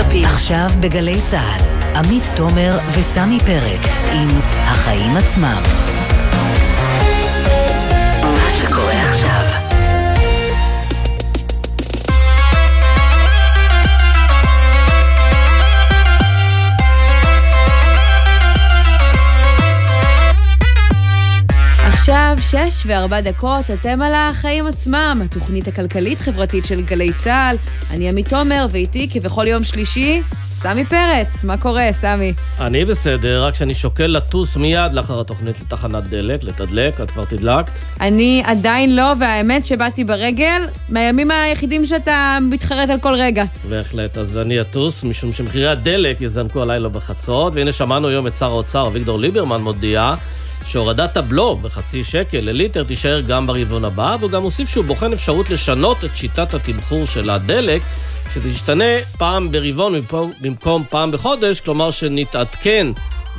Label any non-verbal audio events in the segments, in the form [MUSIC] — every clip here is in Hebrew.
הדפים. עכשיו בגלי צה"ל, עמית תומר וסמי פרץ עם החיים עצמם. מה שקורה עכשיו עכשיו שש וארבע דקות, אתם על החיים עצמם, התוכנית הכלכלית-חברתית של גלי צה"ל. אני עמית תומר, ואיתי כבכל יום שלישי, סמי פרץ. מה קורה, סמי? אני בסדר, רק שאני שוקל לטוס מיד לאחר התוכנית לתחנת דלק, לתדלק, את כבר תדלקת? אני עדיין לא, והאמת שבאתי ברגל, מהימים היחידים שאתה מתחרט על כל רגע. בהחלט, אז אני אטוס, משום שמחירי הדלק יזנקו הלילה בחצות, והנה שמענו היום את שר האוצר אביגדור ליברמן מודיע שהורדת הבלו בחצי שקל לליטר תישאר גם ברבעון הבא, והוא גם הוסיף שהוא בוחן אפשרות לשנות את שיטת התמחור של הדלק, שתשתנה פעם ברבעון במקום פעם בחודש, כלומר שנתעדכן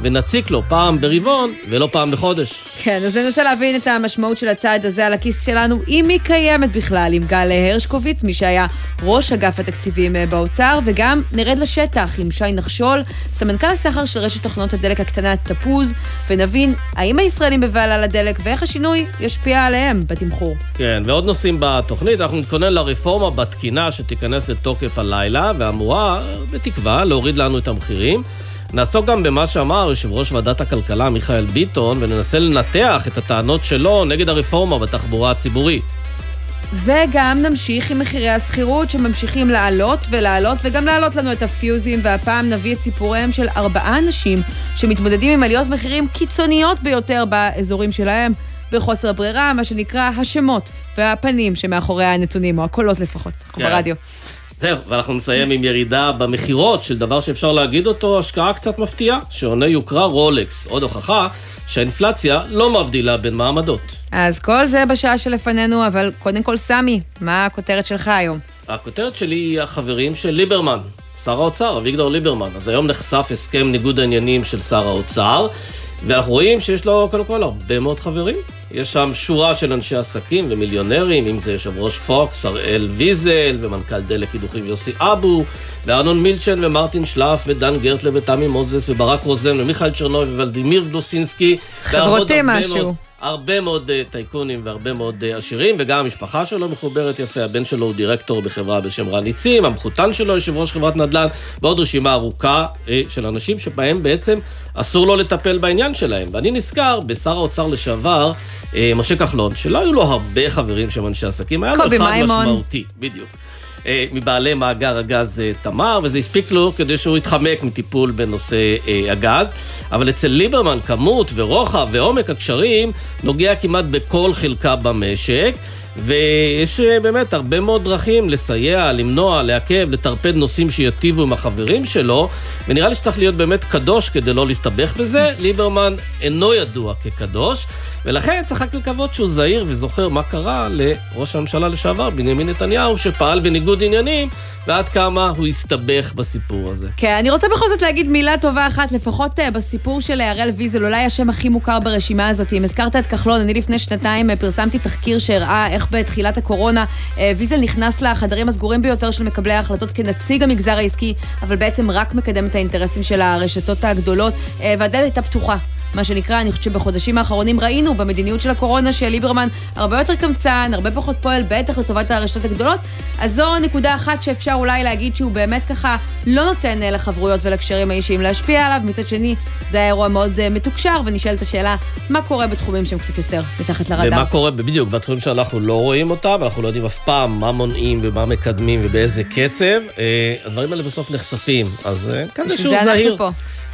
ונציק לו פעם ברבעון ולא פעם בחודש. כן, אז ננסה להבין את המשמעות של הצעד הזה על הכיס שלנו, אם היא קיימת בכלל, עם גל הרשקוביץ, מי שהיה ראש אגף התקציבים אה, באוצר, וגם נרד לשטח עם שי נחשול, סמנכ"ל הסחר של רשת תוכנות הדלק הקטנה תפוז, ונבין האם הישראלים בבעלה לדלק ואיך השינוי ישפיע עליהם בתמחור. כן, ועוד נושאים בתוכנית, אנחנו נתכונן לרפורמה בתקינה שתיכנס לתוקף הלילה, ואמורה, בתקווה, להוריד לנו את המחירים. נעסוק גם במה שאמר יושב ראש ועדת הכלכלה מיכאל ביטון, וננסה לנתח את הטענות שלו נגד הרפורמה בתחבורה הציבורית. וגם נמשיך עם מחירי השכירות שממשיכים לעלות ולעלות וגם להעלות לנו את הפיוזים, והפעם נביא את סיפוריהם של ארבעה אנשים שמתמודדים עם עליות מחירים קיצוניות ביותר באזורים שלהם, בחוסר ברירה, מה שנקרא השמות והפנים שמאחורי הנתונים, או הקולות לפחות, אנחנו כן. ברדיו. זהו, ואנחנו נסיים עם ירידה במכירות של דבר שאפשר להגיד אותו השקעה קצת מפתיעה, שעונה יוקרה רולקס. עוד הוכחה שהאינפלציה לא מבדילה בין מעמדות. אז כל זה בשעה שלפנינו, אבל קודם כל, סמי, מה הכותרת שלך היום? הכותרת שלי היא החברים של ליברמן, שר האוצר, אביגדור ליברמן. אז היום נחשף הסכם ניגוד העניינים של שר האוצר, ואנחנו רואים שיש לו קודם כל הרבה מאוד חברים. יש שם שורה של אנשי עסקים ומיליונרים, אם זה יושב ראש פוקס, הראל ויזל, ומנכ"ל דלק קידוחים יוסי אבו, וארנון מילצ'ן ומרטין שלף, ודן גרטלה ותמי מוזס, וברק רוזן, ומיכאל צ'רנוי, וולדימיר גלוסינסקי. חברותי משהו. מאוד, הרבה מאוד uh, טייקונים והרבה מאוד uh, עשירים, וגם המשפחה שלו מחוברת יפה, הבן שלו הוא דירקטור בחברה בשם רן ניצים, המחותן שלו יושב ראש חברת נדל"ן, ועוד רשימה ארוכה uh, של אנשים שבהם בעצם אסור לו לטפל בעניין שלהם. ואני נזכר בשר האוצר לשעבר, משה כחלון, שלא היו לו הרבה חברים שם אנשי עסקים, היה לו אחד משמעותי, בדיוק. אה, מבעלי מאגר הגז אה, תמר, וזה הספיק לו כדי שהוא יתחמק מטיפול בנושא אה, הגז. אבל אצל ליברמן כמות ורוחב ועומק הקשרים נוגע כמעט בכל חלקה במשק. ויש באמת הרבה מאוד דרכים לסייע, למנוע, לעכב, לטרפד נושאים שיטיבו עם החברים שלו, ונראה לי שצריך להיות באמת קדוש כדי לא להסתבך בזה. ליברמן אינו ידוע כקדוש, ולכן צריך רק לקוות שהוא זהיר וזוכר מה קרה לראש הממשלה לשעבר, בנימין נתניהו, שפעל בניגוד עניינים, ועד כמה הוא הסתבך בסיפור הזה. כן, אני רוצה בכל זאת להגיד מילה טובה אחת, לפחות uh, בסיפור של הראל ויזל, אולי השם הכי מוכר ברשימה הזאת. אם הזכרת את כחלון, אני לפני שנתיים uh, פרסמתי תחקיר שהראה איך בתחילת הקורונה uh, ויזל נכנס לחדרים הסגורים ביותר של מקבלי ההחלטות כנציג המגזר העסקי, אבל בעצם רק מקדם את האינטרסים של הרשתות הגדולות, uh, והדלת הייתה פתוחה. מה שנקרא, אני חושבת שבחודשים האחרונים ראינו במדיניות של הקורונה שליברמן הרבה יותר קמצן, הרבה פחות פועל, בטח לטובת הרשתות הגדולות. אז זו נקודה אחת שאפשר אולי להגיד שהוא באמת ככה לא נותן אה, לחברויות ולקשרים האישיים להשפיע עליו. מצד שני, זה היה אירוע מאוד uh, מתוקשר, ונשאלת השאלה, מה קורה בתחומים שהם קצת יותר מתחת לרדאר? ומה קורה בדיוק בתחומים שאנחנו לא רואים אותם, אנחנו לא יודעים אף פעם מה מונעים ומה מקדמים ובאיזה קצב. אה, הדברים האלה בסוף נחשפים, אז אה, כזה שהוא זהיר.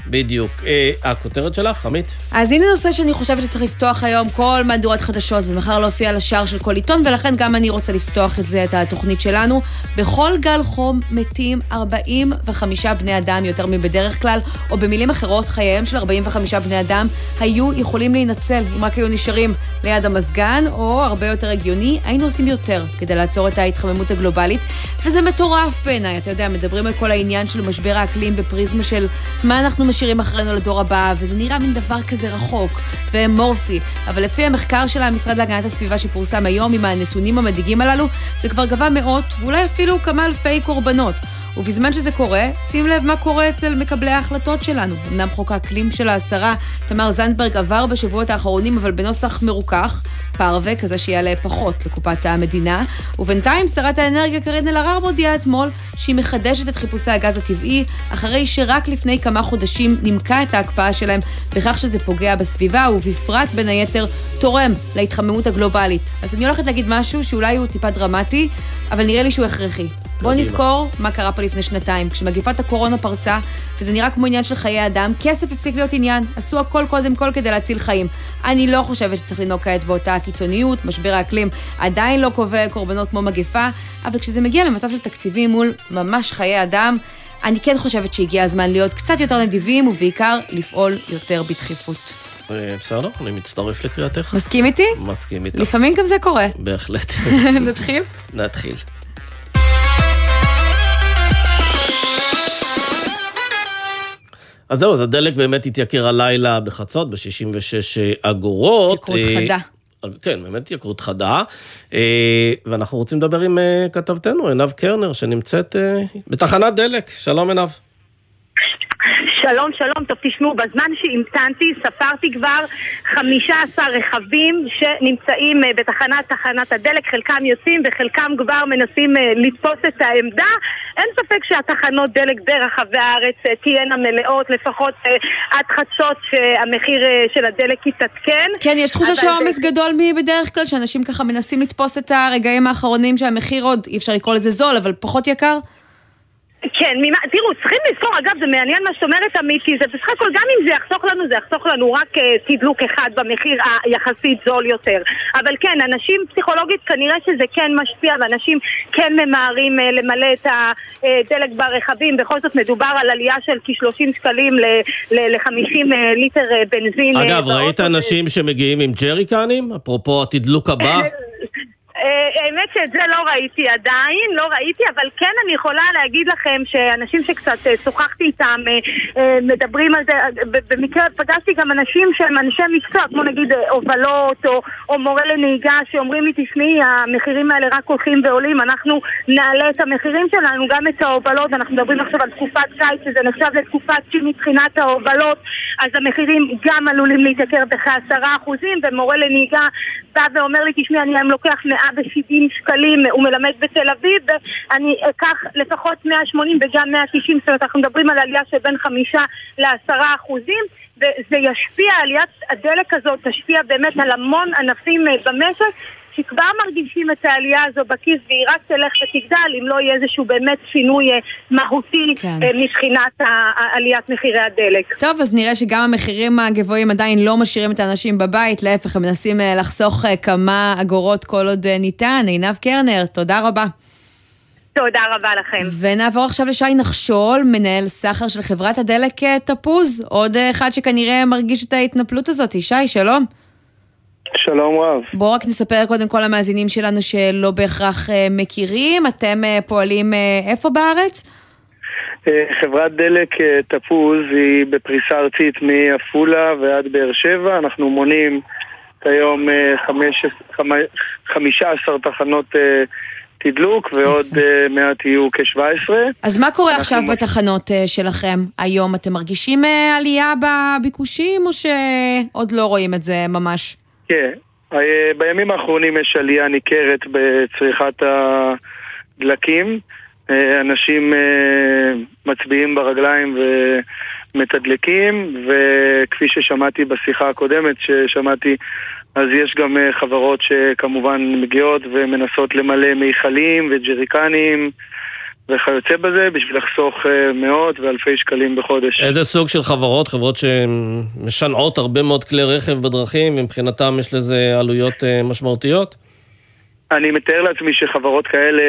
בדיוק. אה, הכותרת שלך, עמית? אז הנה נושא שאני חושבת שצריך לפתוח היום כל מהדורת חדשות, ומחר להופיע על השער של כל עיתון, ולכן גם אני רוצה לפתוח את זה, את התוכנית שלנו. בכל גל חום מתים 45 בני אדם יותר מבדרך כלל, או במילים אחרות, חייהם של 45 בני אדם היו יכולים להינצל, אם רק היו נשארים ליד המזגן, או הרבה יותר הגיוני, היינו עושים יותר כדי לעצור את ההתחממות הגלובלית, וזה מטורף בעיניי. אתה יודע, מדברים על כל העניין של משבר האקלים בפריזמה של מה אנחנו משאירים אחרינו לדור הבא, וזה נראה מין דבר כזה רחוק ואמורפי, אבל לפי המחקר של המשרד להגנת הסביבה שפורסם היום עם הנתונים המדאיגים הללו, זה כבר גבה מאות ואולי אפילו כמה אלפי קורבנות. ובזמן שזה קורה, שים לב מה קורה אצל מקבלי ההחלטות שלנו. אמנם חוק האקלים של השרה תמר זנדברג עבר בשבועות האחרונים, אבל בנוסח מרוכך, פרווה, כזה שיעלה פחות לקופת המדינה, ובינתיים שרת האנרגיה קארין אלהרר מודיעה אתמול שהיא מחדשת את חיפושי הגז הטבעי, אחרי שרק לפני כמה חודשים נימקה את ההקפאה שלהם בכך שזה פוגע בסביבה, ובפרט בין היתר תורם להתחממות הגלובלית. אז אני הולכת להגיד משהו שאולי הוא טיפה דרמטי, אבל נראה לי שהוא הכרחי. בואו נזכור מה קרה פה לפני שנתיים, כשמגיפת הקורונה פרצה, וזה נראה כמו עניין של חיי אדם, כסף הפסיק להיות עניין, עשו הכל קודם כל כדי להציל חיים. אני לא חושבת שצריך לנהוג כעת באותה הקיצוניות, משבר האקלים עדיין לא קובע קורבנות כמו מגיפה, אבל כשזה מגיע למצב של תקציבים מול ממש חיי אדם, אני כן חושבת שהגיע הזמן להיות קצת יותר נדיבים, ובעיקר לפעול יותר בדחיפות. אה, בסדר, אני מצטרף לקריאתך. מסכים איתי? מסכים איתך. לפעמים גם זה קורה. בהחלט. [LAUGHS] נתחיל? נתחיל. אז זהו, אז הדלק באמת התייקר הלילה בחצות, ב-66 אגורות. התייקרות חדה. כן, באמת התייקרות חדה. אה, ואנחנו רוצים לדבר עם אה, כתבתנו, עינב קרנר, שנמצאת אה, בתחנת דלק. שלום עינב. שלום, שלום, טוב תשמעו, בזמן שהמתנתי ספרתי כבר 15 רכבים שנמצאים אה, בתחנת תחנת הדלק, חלקם יוצאים וחלקם כבר מנסים אה, לתפוס את העמדה. אין ספק שהתחנות דלק ברחבי הארץ אה, תהיינה מלאות, לפחות עד חדשות שהמחיר של הדלק יתעדכן. כן, יש תחושה שהעומס זה... גדול מבדרך כלל, שאנשים ככה מנסים לתפוס את הרגעים האחרונים שהמחיר עוד, אי אפשר לקרוא לזה זול, אבל פחות יקר? כן, ממה, תראו, צריכים לזכור, אגב, זה מעניין מה שאת אומרת, אמיתי, זה בסך הכל, גם אם זה יחסוך לנו, זה יחסוך לנו רק uh, תדלוק אחד במחיר היחסית זול יותר. אבל כן, אנשים פסיכולוגית כנראה שזה כן משפיע, ואנשים כן ממהרים uh, למלא את הדלק ברכבים. בכל זאת מדובר על עלייה של כ-30 שקלים ל-50 ל- ליטר בנזין. אגב, ראית אנשים שמגיעים עם ג'ריקנים? אפרופו התדלוק הבא? [LAUGHS] אה, האמת שאת זה לא ראיתי עדיין, לא ראיתי, אבל כן אני יכולה להגיד לכם שאנשים שקצת אה, שוחחתי איתם אה, מדברים על זה, במקרה פגשתי גם אנשים שהם אנשי מקצוע, כמו נגיד הובלות או, או מורה לנהיגה, שאומרים לי, תשמעי, המחירים האלה רק הולכים ועולים, אנחנו נעלה את המחירים שלנו, גם את ההובלות, אנחנו מדברים עכשיו על תקופת קיץ, שזה נחשב לתקופת שיא מבחינת ההובלות, אז המחירים גם עלולים להתייקר בכעשרה אחוזים, ומורה לנהיגה בא ואומר לי, תשמעי, אני היום לוקח 170 שקלים, הוא מלמד בתל אביב, ואני אקח לפחות 180 וגם 190, זאת אומרת, אנחנו מדברים על עלייה של בין 5 ל-10 אחוזים. וזה ישפיע, עליית הדלק הזאת תשפיע באמת על המון ענפים אה, במשק, שכבר מרגישים את העלייה הזו בכיס והיא רק תלך ותגדל אם לא יהיה איזשהו באמת שינוי אה, מהותי כן. אה, מבחינת עליית מחירי הדלק. טוב, אז נראה שגם המחירים הגבוהים עדיין לא משאירים את האנשים בבית, להפך, הם מנסים אה, לחסוך כמה אגורות כל עוד ניתן. עינב קרנר, תודה רבה. תודה רבה לכם. ונעבור עכשיו לשי נחשול, מנהל סחר של חברת הדלק תפוז, עוד אחד שכנראה מרגיש את ההתנפלות הזאת. שי, שלום. שלום רב. בואו רק נספר קודם כל למאזינים שלנו שלא בהכרח uh, מכירים. אתם uh, פועלים uh, איפה בארץ? חברת דלק תפוז היא בפריסה ארצית מעפולה ועד באר שבע. אנחנו מונים כיום uh, 15 תחנות תדלוק ועוד מעט יהיו כ-17. אז מה קורה עכשיו מש... בתחנות שלכם היום? אתם מרגישים עלייה בביקושים או שעוד לא רואים את זה ממש? כן, אה, בימים האחרונים יש עלייה ניכרת בצריכת הדלקים. אה, אנשים אה, מצביעים ברגליים ומתדלקים, וכפי ששמעתי בשיחה הקודמת ששמעתי, אז יש גם חברות שכמובן מגיעות ומנסות למלא מיכלים וג'ריקנים. וכיוצא בזה בשביל לחסוך אה, מאות ואלפי שקלים בחודש. איזה סוג של חברות? חברות שמשנעות הרבה מאוד כלי רכב בדרכים ומבחינתם יש לזה עלויות אה, משמעותיות? אני מתאר לעצמי שחברות כאלה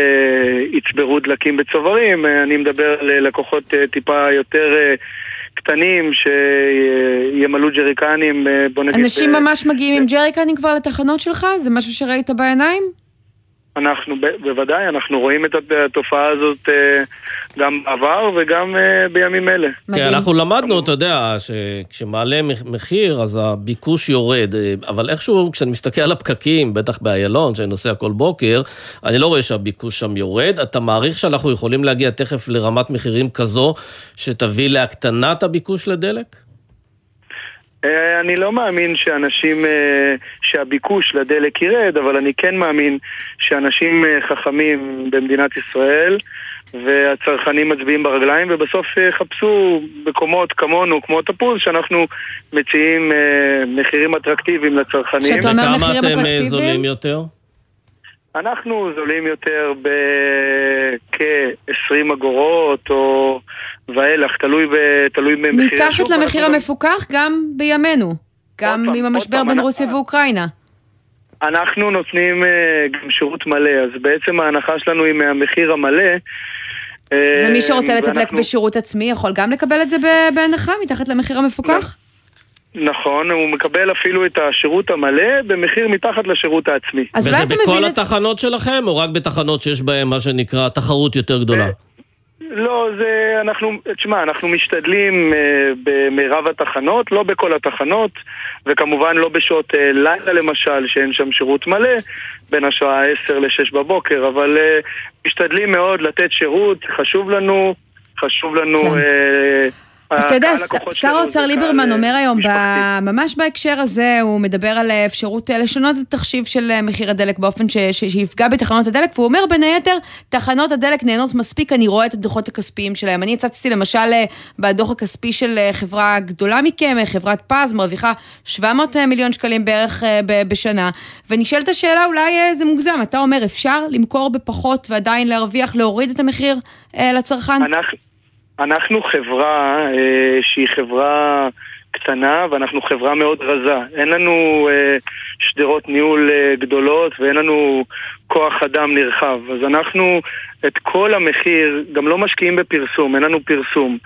יצברו דלקים בצוברים, אה, אני מדבר על לקוחות טיפה יותר קטנים שימלאו ג'ריקנים, בוא נגיד... אנשים. ממש מגיעים עם ג'ריקנים כבר לתחנות שלך? זה משהו שראית בעיניים? אנחנו, בוודאי, אנחנו רואים את התופעה הזאת אה, גם בעבר וגם אה, בימים אלה. כן, אנחנו למדנו, אתה יודע, שכשמעלה מחיר אז הביקוש יורד, אה, אבל איכשהו כשאני מסתכל על הפקקים, בטח באיילון, שאני נוסע כל בוקר, אני לא רואה שהביקוש שם יורד. אתה מעריך שאנחנו יכולים להגיע תכף לרמת מחירים כזו שתביא להקטנת הביקוש לדלק? אה, אני לא מאמין שאנשים, אה, שהביקוש לדלק ירד, אבל אני כן מאמין שאנשים אה, חכמים במדינת ישראל והצרכנים מצביעים ברגליים ובסוף יחפשו מקומות כמונו, כמו תפוז, שאנחנו מציעים מחירים אטרקטיביים לצרכנים. כשאתה אומר מחירים אטרקטיביים? וכמה אתם זולים יותר? אנחנו זולים יותר בכ-20 אגורות או ואילך, תלוי, תלוי במחירי השוק. מתחת למחיר המפוקח גם בימינו, גם עם המשבר בין רוסיה ואוקראינה. אנחנו נותנים uh, גם שירות מלא, אז בעצם ההנחה שלנו היא מהמחיר המלא. אה, ומי שרוצה לתדלק ואנחנו... בשירות עצמי יכול גם לקבל את זה בהנחה מתחת למחיר המפוקח? נכון, הוא מקבל אפילו את השירות המלא במחיר מתחת לשירות העצמי. וזה בכל התחנות שלכם, או רק בתחנות שיש בהן מה שנקרא תחרות יותר גדולה? לא, זה, אנחנו, תשמע, אנחנו משתדלים uh, במרב התחנות, לא בכל התחנות, וכמובן לא בשעות uh, לילה למשל, שאין שם שירות מלא, בין השעה 10 ל-6 בבוקר, אבל uh, משתדלים מאוד לתת שירות, חשוב לנו, חשוב לנו... כן. Uh, אז אתה יודע, שר האוצר ליברמן אומר היום, ממש בהקשר הזה, הוא מדבר על אפשרות אה, לשנות את התחשיב של אה, מחיר הדלק באופן שיפגע בתחנות הדלק, והוא אומר בין היתר, תחנות הדלק נהנות מספיק, אני רואה את הדוחות הכספיים שלהם. אני הצצתי למשל אה, בדוח הכספי של חברה גדולה מכם, חברת פז, מרוויחה 700 מיליון שקלים בערך בשנה, ונשאלת השאלה, אולי זה מוגזם, אתה אומר, אפשר למכור בפחות ועדיין להרוויח, להוריד את המחיר לצרכן? אנחנו... אנחנו חברה אה, שהיא חברה קטנה ואנחנו חברה מאוד רזה. אין לנו אה, שדרות ניהול אה, גדולות ואין לנו כוח אדם נרחב. אז אנחנו את כל המחיר, גם לא משקיעים בפרסום, אין לנו פרסום.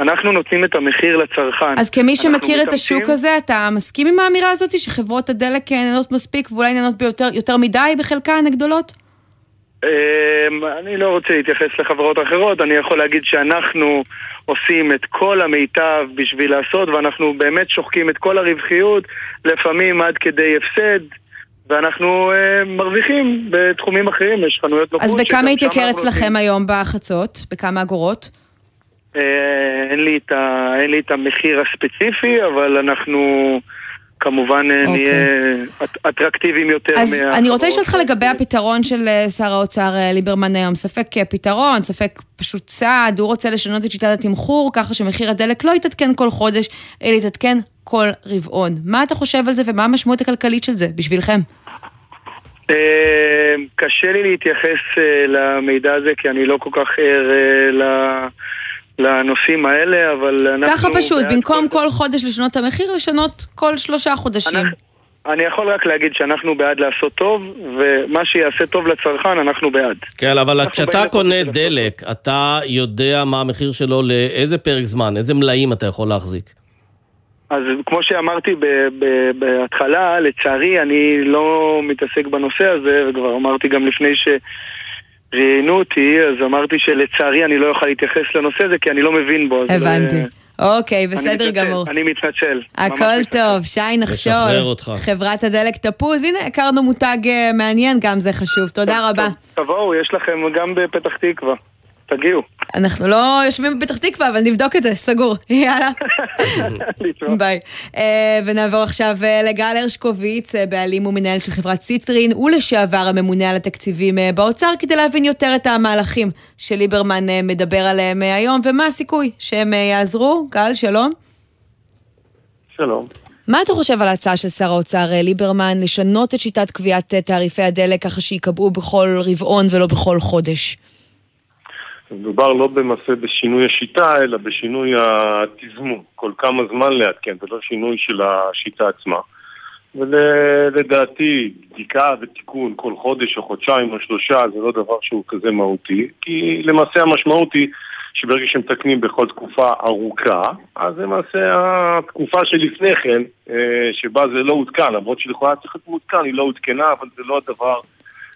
אנחנו נותנים את המחיר לצרכן. אז כמי שמכיר את השוק הזה, אתה מסכים עם האמירה הזאת שחברות הדלק נהנות מספיק ואולי נהנות ביותר יותר מדי בחלקן הגדולות? אמ, אני לא רוצה להתייחס לחברות אחרות, אני יכול להגיד שאנחנו עושים את כל המיטב בשביל לעשות, ואנחנו באמת שוחקים את כל הרווחיות, לפעמים עד כדי הפסד. ואנחנו אה, מרוויחים בתחומים אחרים, יש חנויות נוחות. אז בכמה התייקר אצלכם היום בחצות? בכמה אגורות? אה, אין, לי ה, אין לי את המחיר הספציפי, אבל אנחנו כמובן okay. אה, אוקיי. נהיה אטרקטיביים יותר. אז אני רוצה לשאול אותך לגבי הפתרון של אה, שר האוצר אה, ליברמן היום. ספק פתרון, ספק פשוט צעד, הוא רוצה לשנות את שיטת התמחור, ככה שמחיר הדלק לא יתעדכן כל חודש, אלא יתעדכן כל רבעון. מה אתה חושב על זה ומה המשמעות הכלכלית של זה בשבילכם? קשה לי להתייחס למידע הזה, כי אני לא כל כך ער ל... לנושאים האלה, אבל אנחנו... ככה פשוט, במקום כל... כל חודש לשנות את המחיר, לשנות כל שלושה חודשים. אנחנו, אני יכול רק להגיד שאנחנו בעד לעשות טוב, ומה שיעשה טוב לצרכן, אנחנו בעד. כן, אבל כשאתה קונה דלק, אתה יודע מה המחיר שלו לאיזה פרק זמן, איזה מלאים אתה יכול להחזיק. אז כמו שאמרתי בהתחלה, לצערי אני לא מתעסק בנושא הזה, וכבר אמרתי גם לפני ש... ראיינו אותי, אז אמרתי שלצערי אני לא אוכל להתייחס לנושא הזה כי אני לא מבין בו. הבנתי. אוקיי, בסדר גמור. אני מתנצל. הכל טוב, שי נחשול, חברת הדלק תפוז, הנה הכרנו מותג אה, מעניין, גם זה חשוב, תודה רבה. תבואו, יש לכם גם בפתח תקווה. תגיעו. אנחנו לא יושבים בפתח תקווה, אבל נבדוק את זה, סגור. [LAUGHS] יאללה. ביי. אה, ונעבור עכשיו אה, לגל הרשקוביץ, אה, בעלים ומנהל של חברת סיטרין, ולשעבר הממונה על התקציבים באוצר, כדי להבין יותר את המהלכים שליברמן מדבר עליהם היום, ומה הסיכוי שהם יעזרו. גל, שלום. שלום. מה אתה חושב על ההצעה של שר האוצר ליברמן לשנות את שיטת קביעת תעריפי הדלק ככה שייקבעו בכל רבעון ולא בכל חודש? מדובר לא במעשה בשינוי השיטה, אלא בשינוי התזמון. כל כמה זמן לעדכן, ולא שינוי של השיטה עצמה. ולדעתי, בדיקה ותיקון כל חודש או חודשיים או שלושה זה לא דבר שהוא כזה מהותי, כי למעשה המשמעות היא שברגע שמתקנים בכל תקופה ארוכה, אז למעשה התקופה שלפני כן, אה, שבה זה לא עודכן, למרות שלכאורה צריך להיות מעודכן, היא לא עודכנה, אבל זה לא הדבר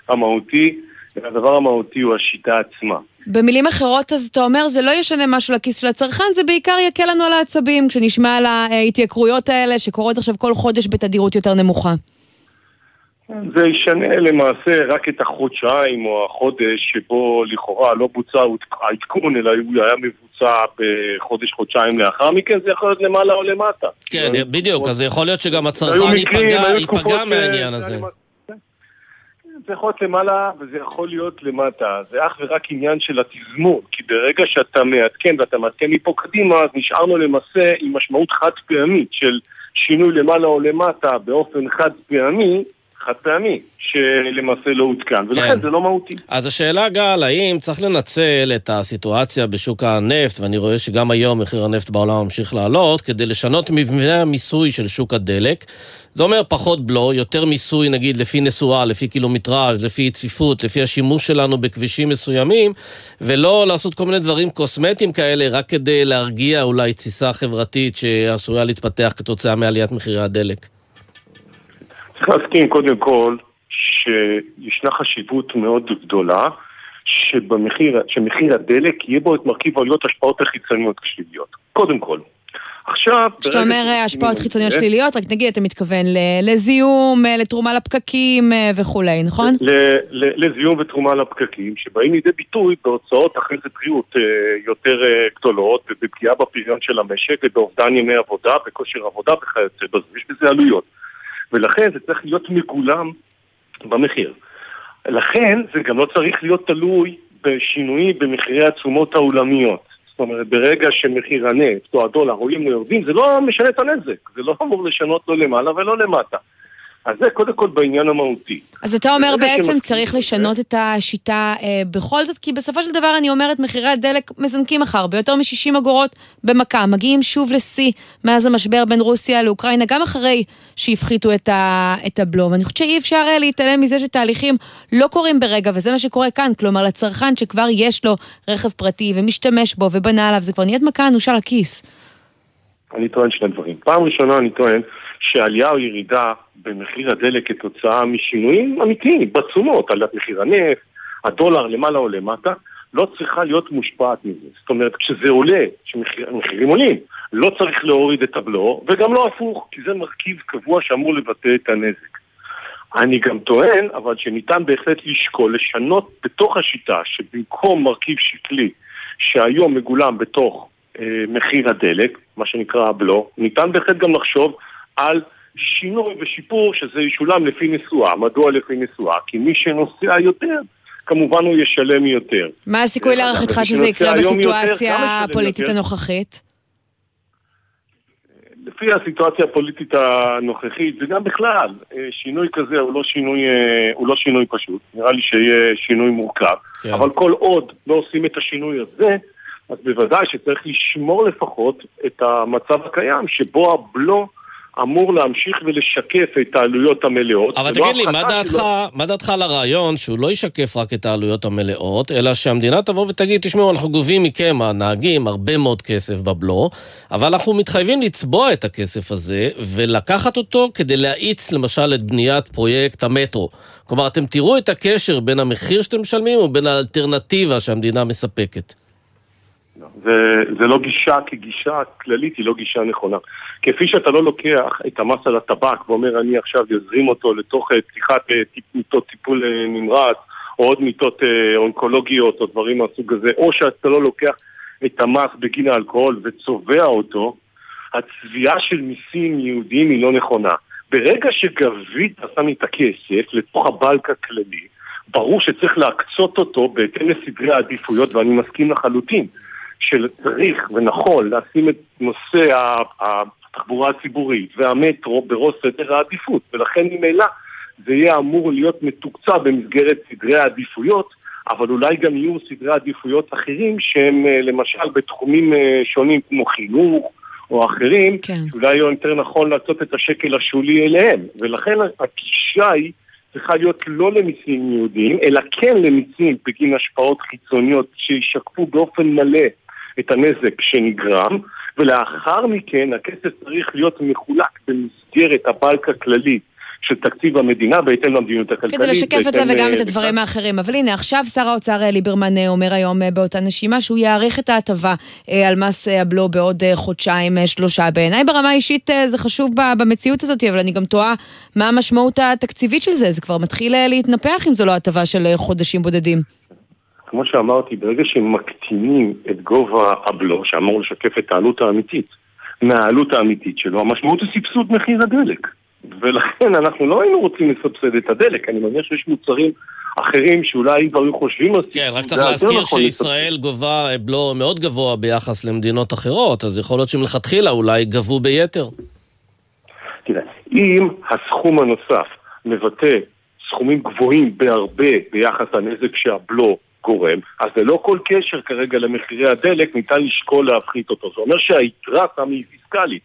המהותי, והדבר המהותי הוא השיטה עצמה. במילים אחרות, אז אתה אומר, זה לא ישנה משהו לכיס של הצרכן, זה בעיקר יקל לנו על העצבים, כשנשמע על ההתייקרויות האלה שקורות עכשיו כל חודש בתדירות יותר נמוכה. זה ישנה למעשה רק את החודשיים או החודש שבו לכאורה לא בוצע העדכון, אלא הוא היה מבוצע בחודש-חודשיים לאחר מכן, זה יכול להיות למעלה או למטה. כן, בדיוק, אז יכול להיות שגם הצרכן ייפגע מהעניין הזה. זה יכול להיות למעלה וזה יכול להיות למטה. זה אך ורק עניין של התזמון, כי ברגע שאתה מעדכן ואתה מעדכן מפה קדימה, אז נשארנו למעשה עם משמעות חד פעמית של שינוי למעלה או למטה באופן חד פעמי, חד פעמי, שלמעשה לא עודכן, ולכן כן. זה לא מהותי. אז השאלה, גל, האם צריך לנצל את הסיטואציה בשוק הנפט, ואני רואה שגם היום מחיר הנפט בעולם ממשיך לעלות, כדי לשנות מבנה המיסוי של שוק הדלק. זה אומר פחות בלו, יותר מיסוי נגיד לפי נסועה, לפי קילומטראז', לפי צפיפות, לפי השימוש שלנו בכבישים מסוימים, ולא לעשות כל מיני דברים קוסמטיים כאלה, רק כדי להרגיע אולי תסיסה חברתית שעשויה להתפתח כתוצאה מעליית מחירי הדלק. צריך להסכים קודם כל שישנה חשיבות מאוד גדולה שבמחיר, שמחיר הדלק יהיה בו את מרכיב עלויות השפעות החיצוניות שליליות. קודם כל. עכשיו... כשאתה אומר אה, השפעות חיצוניות שליליות, רק נגיד, אתה מתכוון לזיהום, אה, לתרומה לפקקים אה, וכולי, נכון? לזיהום ותרומה לפקקים, שבאים לידי ביטוי בהוצאות אחרי זה בריאות יותר גדולות, ובפגיעה בפריון של המשק, ובאובדן ימי עבודה, בכושר עבודה וכיוצא בזה, יש בזה עלויות. ולכן זה צריך להיות מגולם במחיר. לכן זה גם לא צריך להיות תלוי בשינויים במחירי התשומות העולמיות. זאת אומרת, ברגע שמחיר הנפט או הדולר עולים או יורדים, זה לא משנה את הנזק. זה לא אמור לשנות לא למעלה ולא למטה. אז זה קודם כל בעניין המהותי. אז אתה אומר בעצם שמסכים... צריך לשנות את השיטה אה, בכל זאת, כי בסופו של דבר אני אומרת, מחירי הדלק מזנקים מחר ביותר מ-60 אגורות במכה, מגיעים שוב לשיא מאז המשבר בין רוסיה לאוקראינה, גם אחרי שהפחיתו את, ה, את הבלו. ואני חושבת שאי אפשר להתעלם מזה שתהליכים לא קורים ברגע, וזה מה שקורה כאן. כלומר, לצרכן שכבר יש לו רכב פרטי ומשתמש בו ובנה עליו, זה כבר נהיית מכה אנושה לכיס. אני טוען שני דברים. פעם ראשונה אני טוען שעלייה או ירידה במחיר הדלק כתוצאה משינויים אמיתיים, בתשומות, עליית מחיר הנפט, הדולר למעלה או למטה, לא צריכה להיות מושפעת מזה. זאת אומרת, כשזה עולה, כשמחירים עולים, לא צריך להוריד את הבלו, וגם לא הפוך, כי זה מרכיב קבוע שאמור לבטא את הנזק. אני גם טוען, אבל שניתן בהחלט לשקול, לשנות בתוך השיטה, שבמקום מרכיב שקלי, שהיום מגולם בתוך אה, מחיר הדלק, מה שנקרא הבלו, ניתן בהחלט גם לחשוב על שינוי ושיפור שזה ישולם לפי נשואה. מדוע לפי נשואה? כי מי שנוסע יותר, כמובן הוא ישלם יותר. מה הסיכוי להערכתך שזה יקרה בסיטואציה הפוליטית הנוכחית? לפי הסיטואציה הפוליטית הנוכחית, וגם בכלל, אה, שינוי כזה הוא לא שינוי, אה, הוא לא שינוי פשוט, נראה לי שיהיה שינוי מורכב. כן. אבל כל עוד לא עושים את השינוי הזה, אז בוודאי שצריך לשמור לפחות את המצב הקיים, שבו הבלו אמור להמשיך ולשקף את העלויות המלאות. אבל תגיד לי, מה דעתך, שלא... מה דעתך על הרעיון שהוא לא ישקף רק את העלויות המלאות, אלא שהמדינה תבוא ותגיד, תשמעו, אנחנו גובים מכם, הנהגים, הרבה מאוד כסף בבלו, אבל אנחנו מתחייבים לצבוע את הכסף הזה ולקחת אותו כדי להאיץ למשל את בניית פרויקט המטרו. כלומר, אתם תראו את הקשר בין המחיר שאתם משלמים ובין האלטרנטיבה שהמדינה מספקת. זה, זה לא גישה כגישה כללית, היא לא גישה נכונה. כפי שאתה לא לוקח את המס על הטבק ואומר אני עכשיו אזרים אותו לתוך אה, פתיחת אה, מיטות טיפול אה, נמרץ או עוד מיטות אונקולוגיות או דברים מהסוג הזה, או שאתה לא לוקח את המס בגין האלכוהול וצובע אותו, הצביעה של מיסים יהודיים היא לא נכונה. ברגע שגבית שם את הכסף לתוך הבלק הכללי, ברור שצריך להקצות אותו בהתאם לסדרי העדיפויות, ואני מסכים לחלוטין. שצריך ונכון לשים את נושא התחבורה הציבורית והמטרו בראש סדר העדיפות, ולכן ממילא זה יהיה אמור להיות מתוקצב במסגרת סדרי העדיפויות, אבל אולי גם יהיו סדרי עדיפויות אחרים שהם אה, למשל בתחומים אה, שונים כמו חינוך או אחרים, כן. שאולי יהיה יותר נכון לעשות את השקל השולי אליהם, ולכן הגישה היא צריכה להיות לא למיסים יהודיים, אלא כן למיסים בגין השפעות חיצוניות שישקפו באופן מלא את הנזק שנגרם, ולאחר מכן הכסף צריך להיות מחולק במסגרת הבלק הכללי של תקציב המדינה בהתאם למדיניות הכלכלית. כדי לשקף את זה וגם את הדברים האחרים. אבל הנה, עכשיו שר האוצר ליברמן אומר היום באותה נשימה שהוא יאריך את ההטבה על מס הבלו בעוד חודשיים, שלושה. בעיניי ברמה האישית זה חשוב במציאות הזאת, אבל אני גם תוהה מה המשמעות התקציבית של זה. זה כבר מתחיל להתנפח אם זו לא הטבה של חודשים בודדים. כמו שאמרתי, ברגע שמקטינים את גובה הבלו, שאמור לשקף את העלות האמיתית, מהעלות האמיתית שלו, המשמעות היא סבסוד מחיר הדלק. ולכן אנחנו לא היינו רוצים לסבסד את הדלק, אני מניח שיש מוצרים אחרים שאולי כבר היו חושבים על כן, רק צריך להזכיר נכון שישראל גובה בלו מאוד גבוה ביחס למדינות אחרות, אז יכול להיות שמלכתחילה אולי גבו ביתר. תראה, אם הסכום הנוסף מבטא סכומים גבוהים בהרבה ביחס לנזק שהבלו גורם, אז ללא כל קשר כרגע למחירי הדלק ניתן לשקול להפחית אותו. זה אומר שהיתרה שם היא פיסקלית.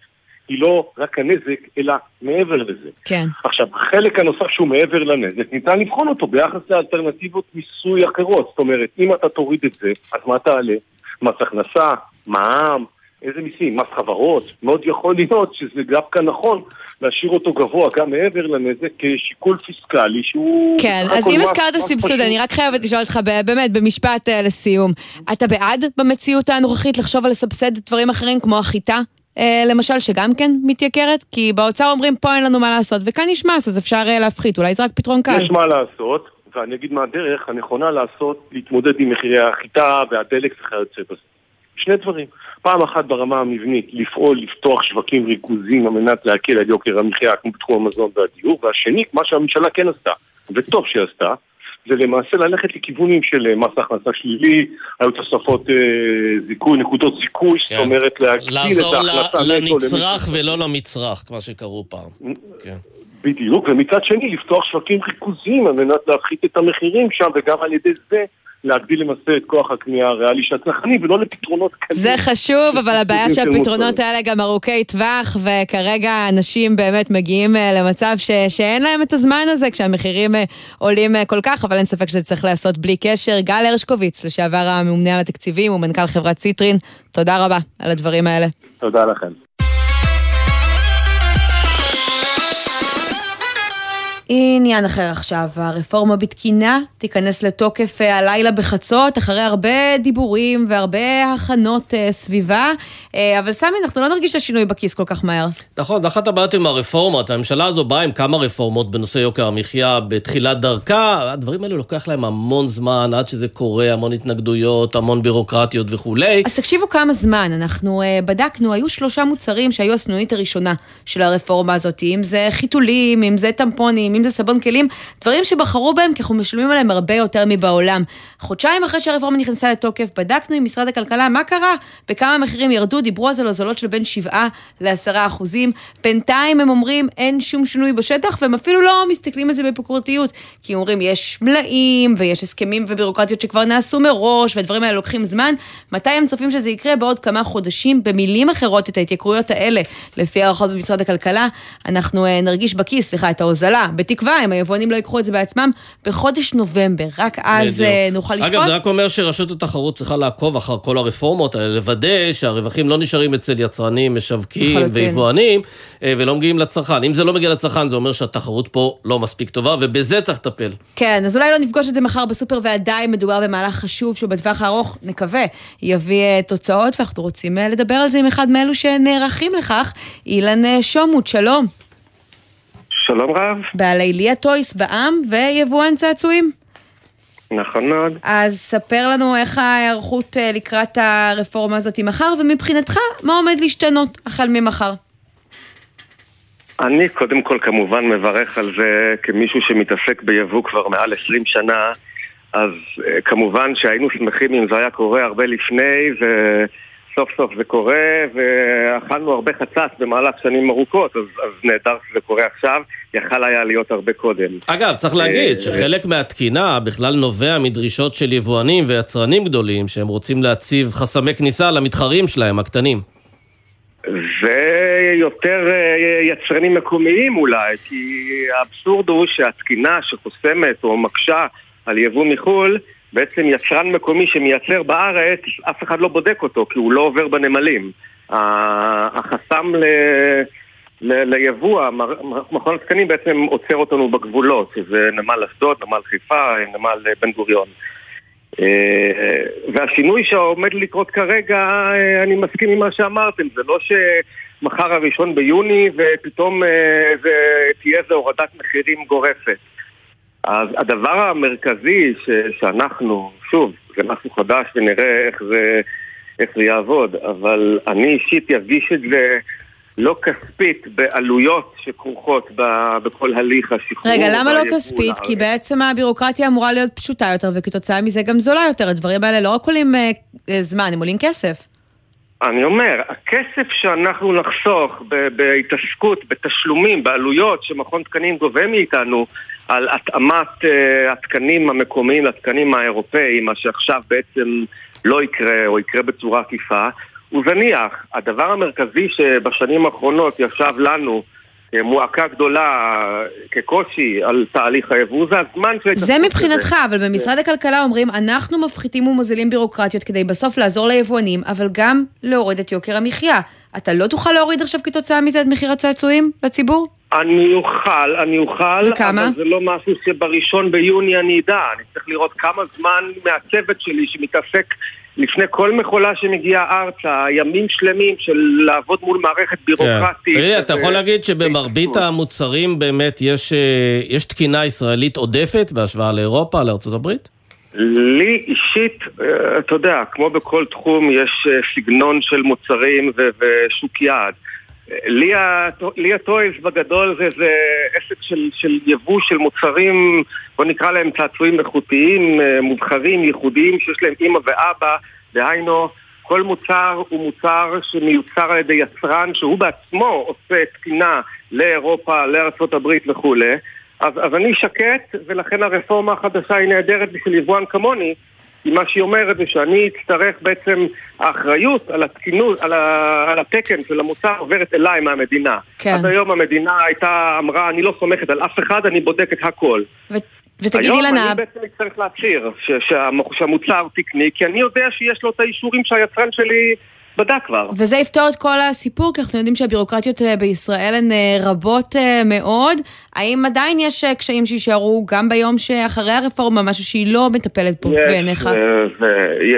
היא לא רק הנזק, אלא מעבר לזה. כן. עכשיו, החלק הנוסף שהוא מעבר לנזק, ניתן לבחון אותו ביחס לאלטרנטיבות מיסוי אחרות. זאת אומרת, אם אתה תוריד את זה, אז מה תעלה? מס הכנסה, מע"מ, איזה מיסים? מס חברות? מאוד יכול להיות שזה דווקא נכון להשאיר אותו גבוה גם מעבר לנזק כשיקול פיסקלי שהוא... כן, אז אם הזכרת סבסוד, אני רק חייבת לשאול אותך באמת במשפט אה, לסיום. אתה בעד במציאות הנוכחית לחשוב על לסבסד דברים אחרים כמו החיטה? אה, למשל, שגם כן מתייקרת? כי באוצר אומרים, פה אין לנו מה לעשות, וכאן יש מס, אז אפשר אה, להפחית, אולי זה רק פתרון קל. יש מה לעשות, ואני אגיד מה הדרך הנכונה לעשות, להתמודד עם מחירי החיטה והדלק וכיוצא בזה. שני דברים. פעם אחת ברמה המבנית, לפעול, לפתוח שווקים ריכוזיים על מנת להקל על יוקר המחיה, כמו בתחום המזון והדיור, והשני, מה שהממשלה כן עשתה, וטוב שהיא עשתה, זה למעשה ללכת לכיוונים של אה, מס הכנסה שלילי, היו תוספות אה, זיכוי, נקודות זיכוי, כן. זאת אומרת להגדיל את ההכנסה נטו. לעזור לנצרך ולא למצרך, כמו שקראו פעם. כן. בדיוק, ומצד שני לפתוח שווקים ריכוזיים על מנת להפחית את המחירים שם, וגם על ידי זה להגדיל למעשה את כוח הקנייה הריאלי של הצרכנים, ולא לפתרונות כאלה. זה חשוב, אבל הבעיה שהפתרונות האלה גם ארוכי טווח, וכרגע אנשים באמת מגיעים אה, למצב ש, שאין להם את הזמן הזה כשהמחירים אה, עולים אה, כל כך, אבל אין ספק שזה צריך להיעשות בלי קשר. גל הרשקוביץ, לשעבר הממונה על התקציבים ומנכ"ל חברת סיטרין, תודה רבה על הדברים האלה. תודה לכם. עניין אחר עכשיו, הרפורמה בתקינה תיכנס לתוקף אה, הלילה בחצות, אחרי הרבה דיבורים והרבה הכנות אה, סביבה, אה, אבל סמי, אנחנו לא נרגיש את השינוי בכיס כל כך מהר. נכון, אחת הבעיות עם הרפורמות, הממשלה הזו באה עם כמה רפורמות בנושא יוקר המחיה בתחילת דרכה, הדברים האלו לוקח להם המון זמן עד שזה קורה, המון התנגדויות, המון בירוקרטיות וכולי. אז תקשיבו כמה זמן, אנחנו בדקנו, היו שלושה מוצרים שהיו הסנונית הראשונה של הרפורמה הזאת, אם זה חיתולים, אם זה טמפונים, אם זה סבון כלים, דברים שבחרו בהם כי אנחנו משלמים עליהם הרבה יותר מבעולם. חודשיים אחרי שהרפורמה נכנסה לתוקף, בדקנו עם משרד הכלכלה מה קרה, בכמה המחירים ירדו, דיברו אז על הוזלות של בין 7 ל-10 אחוזים. בינתיים הם אומרים אין שום שינוי בשטח, והם אפילו לא מסתכלים על זה בפקורתיות, כי הם אומרים יש מלאים ויש הסכמים ובירוקרטיות שכבר נעשו מראש, והדברים האלה לוקחים זמן. מתי הם צופים שזה יקרה? בעוד כמה חודשים. במילים אחרות, את ההתייקרויות האלה, לפי הערכות במשרד הכלכלה, אנחנו אה, נרגיש בכיס, סליחה, את ההוזלה. בתקווה, אם היבואנים לא ייקחו את זה בעצמם, בחודש נובמבר, רק אז בדיוק. אה, נוכל לשפוט. אגב, זה רק אומר שרשות התחרות צריכה לעקוב אחר כל הרפורמות האלה, לוודא שהרווחים לא נשארים אצל יצרנים, משווקים ויבואנים, אה, ולא מגיעים לצרכן. אם זה לא מגיע לצרכן, זה אומר שהתחרות פה לא מספיק טובה, ובזה צריך לטפל. כן, אז אולי לא נפגוש את זה מחר בסופר, ועדיין מדובר במהלך חשוב, שבטווח הארוך, נקווה, יביא אה, תוצאות, ואנחנו רוצים לדבר על זה עם אחד מאלו שנערכים לכך, אילן שומות, שלום. שלום רב. בעלי ליה טויס בע"מ ויבואן צעצועים. נכון מאוד. אז ספר לנו איך ההיערכות אה, לקראת הרפורמה הזאת מחר, ומבחינתך, מה עומד להשתנות החל ממחר? אני קודם כל כמובן מברך על זה כמישהו שמתעסק ביבוא כבר מעל 20 שנה, אז אה, כמובן שהיינו שמחים אם זה היה קורה הרבה לפני, ו... סוף סוף זה קורה, ואכלנו הרבה חצץ במהלך שנים ארוכות, אז, אז נהדר שזה קורה עכשיו, יכל היה להיות הרבה קודם. אגב, צריך להגיד אה, שחלק מהתקינה בכלל נובע מדרישות של יבואנים ויצרנים גדולים, שהם רוצים להציב חסמי כניסה למתחרים שלהם, הקטנים. זה יותר אה, יצרנים מקומיים אולי, כי האבסורד הוא שהתקינה שחוסמת או מקשה על יבוא מחו"ל, בעצם יצרן מקומי שמייצר בארץ, אף אחד לא בודק אותו, כי הוא לא עובר בנמלים. החסם ליבוא, מכון התקנים בעצם עוצר אותנו בגבולות, שזה נמל אשדוד, נמל חיפה, נמל בן גוריון. אה, והשינוי שעומד לקרות כרגע, אה, אני מסכים עם מה שאמרתם, זה לא שמחר הראשון ביוני ופתאום אה, זה, תהיה איזו הורדת מחירים גורפת. אז הדבר המרכזי ש, שאנחנו, שוב, זה משהו חדש ונראה איך זה, איך זה יעבוד, אבל אני אישית ארגיש את זה לא כספית בעלויות שכרוכות בכל הליך השחרור. רגע, למה לא כספית? כי בעצם הבירוקרטיה אמורה להיות פשוטה יותר, וכתוצאה מזה גם זולה יותר. הדברים האלה לא רק עולים אה, אה, זמן, הם עולים כסף. אני אומר, הכסף שאנחנו נחסוך בהתעסקות, בתשלומים, בעלויות שמכון תקנים גובה מאיתנו על התאמת uh, התקנים המקומיים לתקנים האירופאיים, מה שעכשיו בעצם לא יקרה או יקרה בצורה עקיפה, הוא זניח. הדבר המרכזי שבשנים האחרונות ישב לנו כמועקה גדולה, כקושי על תהליך היבוא, זה הזמן של... זה מבחינתך, אבל במשרד הכלכלה אומרים, אנחנו מפחיתים ומוזילים בירוקרטיות כדי בסוף לעזור ליבואנים, אבל גם להוריד את יוקר המחיה. אתה לא תוכל להוריד עכשיו כתוצאה מזה את מחיר הצעצועים לציבור? אני אוכל, אני אוכל, וכמה? אבל זה לא משהו שבראשון ביוני אני אדע. אני צריך לראות כמה זמן מהצוות שלי שמתעסק לפני כל מכולה שמגיעה ארצה, ימים שלמים של לעבוד מול מערכת בירוקרטית. כן. תראי, אתה יכול להגיד שבמרבית המוצרים באמת יש, אה, יש תקינה ישראלית עודפת בהשוואה לאירופה, לארה"ב? לי אישית, אה, אתה יודע, כמו בכל תחום יש אה, סגנון של מוצרים ושוק יעד. לי הטויז בגדול זה, זה עסק של, של יבוא של מוצרים, בוא נקרא להם צעצועים איכותיים, אה, מובחרים, ייחודיים, שיש להם אימא ואבא, דהיינו, כל מוצר הוא מוצר שמיוצר על ידי יצרן שהוא בעצמו עושה תקינה לאירופה, לארה"ב וכולי. אז, אז אני שקט, ולכן הרפורמה החדשה היא נהדרת בשביל יבואן כמוני, כי מה שהיא אומרת זה שאני אצטרך בעצם, האחריות על התקינות, על, ה, על התקן של המוצר עוברת אליי מהמדינה. כן. עד היום המדינה הייתה, אמרה, אני לא סומכת על אף אחד, אני בודקת הכל. ו... ותגידי לנו... היום אני בעצם אצטרך להצהיר שהמוצר תקני, כי אני יודע שיש לו את האישורים שהיצרן שלי בדק כבר. וזה יפתור את כל הסיפור, כי אנחנו יודעים שהבירוקרטיות אה, בישראל הן אה, רבות אה, מאוד. האם עדיין יש קשיים שיישארו גם ביום שאחרי הרפורמה, משהו שהיא לא מטפלת פה יש, בעיניך?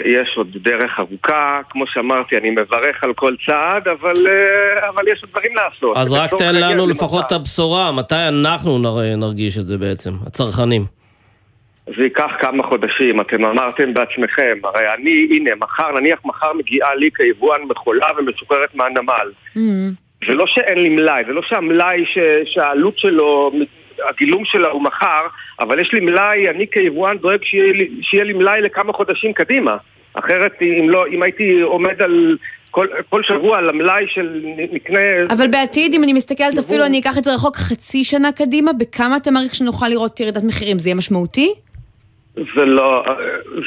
יש עוד דרך ארוכה, כמו שאמרתי, אני מברך על כל צעד, אבל, אבל יש עוד דברים לעשות. אז רק תן לנו לפחות את הבשורה, מתי אנחנו נרגיש את זה בעצם, הצרכנים? זה ייקח כמה חודשים, אתם אמרתם בעצמכם, הרי אני, הנה, מחר, נניח מחר מגיעה לי כיבואן מכולה ומשוחררת מהנמל. Mm-hmm. זה לא שאין לי מלאי, זה לא שהמלאי ש, שהעלות שלו, הגילום שלה הוא מחר, אבל יש לי מלאי, אני כיבואן דואג שיהיה לי, שיהיה לי מלאי לכמה חודשים קדימה. אחרת, אם, לא, אם הייתי עומד על כל, כל שבוע על המלאי של נקנה... אבל בעתיד, אם אני מסתכלת, אפילו אני אקח את זה רחוק חצי שנה קדימה, בכמה אתה מעריך שנוכל לראות ירידת מחירים? זה יהיה משמעותי? זה לא,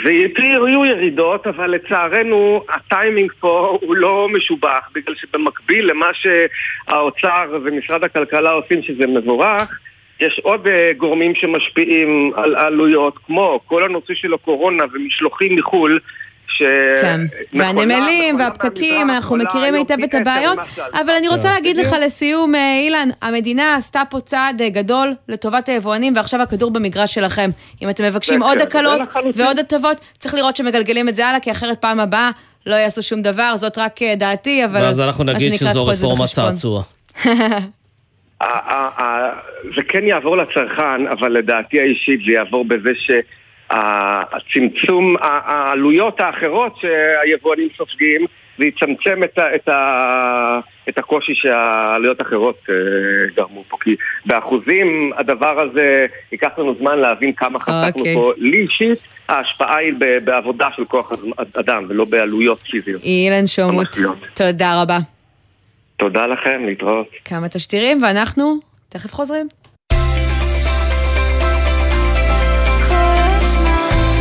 זה יהיו ירידות, אבל לצערנו הטיימינג פה הוא לא משובח, בגלל שבמקביל למה שהאוצר ומשרד הכלכלה עושים שזה מבורך, יש עוד uh, גורמים שמשפיעים על העלויות, כמו כל הנושא של הקורונה ומשלוחים מחו"ל, ש... כן, והנמלים והפקקים, אנחנו מכירים היטב את הבעיות, אבל אני רוצה להגיד לך לסיום, אה, אילן, המדינה עשתה פה צעד אה, גדול לטובת היבואנים, ועכשיו הכדור במגרש שלכם. אם אתם מבקשים עוד הקלות ועוד הטבות, צריך לראות שמגלגלים את זה הלאה, כי אחרת פעם הבאה לא יעשו שום דבר, זאת רק אה, דעתי, אבל... ואז אנחנו נגיד שזו רפורמה צעצוע. [LAUGHS] זה כן יעבור לצרכן, אבל לדעתי האישית זה יעבור בזה ש... הצמצום, העלויות האחרות שהיבואנים סופגים, זה יצמצם את, ה, את, ה, את הקושי שהעלויות האחרות אה, גרמו פה. כי באחוזים הדבר הזה ייקח לנו זמן להבין כמה חסכנו okay. אוקיי. פה. לי אישית ההשפעה היא בעבודה של כוח אדם ולא בעלויות פיזיות. אילן שומות, תודה רבה. תודה לכם, להתראות. כמה תשדירים ואנחנו תכף חוזרים.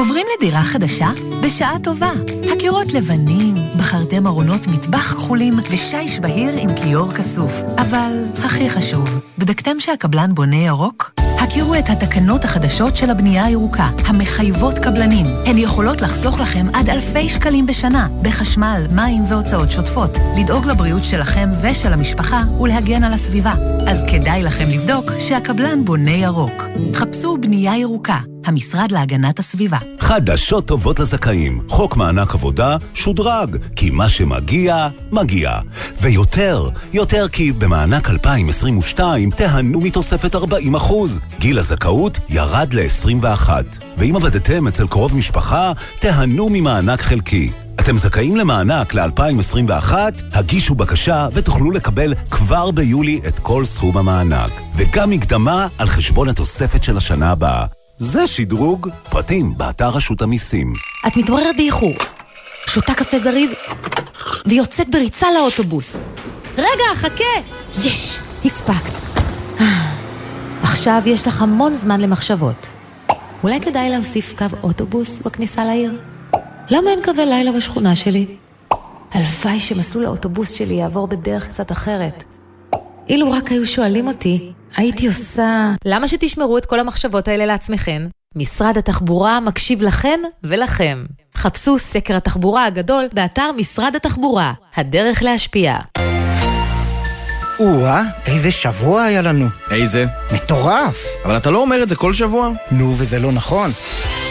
עוברים לדירה חדשה? בשעה טובה. הקירות לבנים, בחרתם ארונות מטבח כחולים ושיש בהיר עם כיור כסוף. אבל הכי חשוב, בדקתם שהקבלן בונה ירוק? הכירו את התקנות החדשות של הבנייה הירוקה, המחייבות קבלנים. הן יכולות לחסוך לכם עד אלפי שקלים בשנה, בחשמל, מים והוצאות שוטפות, לדאוג לבריאות שלכם ושל המשפחה ולהגן על הסביבה. אז כדאי לכם לבדוק שהקבלן בונה ירוק. חפשו בנייה ירוקה, המשרד להגנת הסביבה. חדשות טובות לזכאים. חוק מענק עבודה שודרג, כי מה שמגיע, מגיע. ויותר, יותר כי במענק 2022 תיהנו מתוספת 40 גיל הזכאות ירד ל-21. ואם עבדתם אצל קרוב משפחה, תיהנו ממענק חלקי. אתם זכאים למענק ל-2021? הגישו בקשה ותוכלו לקבל כבר ביולי את כל סכום המענק. וגם מקדמה על חשבון התוספת של השנה הבאה. זה שדרוג. פרטים באתר רשות המיסים. את מתעוררת באיחור, שותה קפה זריז ויוצאת בריצה לאוטובוס. רגע, חכה! יש! הספקת. עכשיו יש לך המון זמן למחשבות. אולי כדאי להוסיף קו אוטובוס בכניסה לעיר? למה אין קווי לילה בשכונה שלי? הלוואי שמסלול האוטובוס שלי יעבור בדרך קצת אחרת. אילו רק היו שואלים אותי, הייתי עושה... למה שתשמרו את כל המחשבות האלה לעצמכם? משרד התחבורה מקשיב לכן ולכם. חפשו סקר התחבורה הגדול באתר משרד התחבורה. הדרך להשפיע. או-אה, איזה שבוע היה לנו. איזה? מטורף. אבל אתה לא אומר את זה כל שבוע? נו, וזה לא נכון.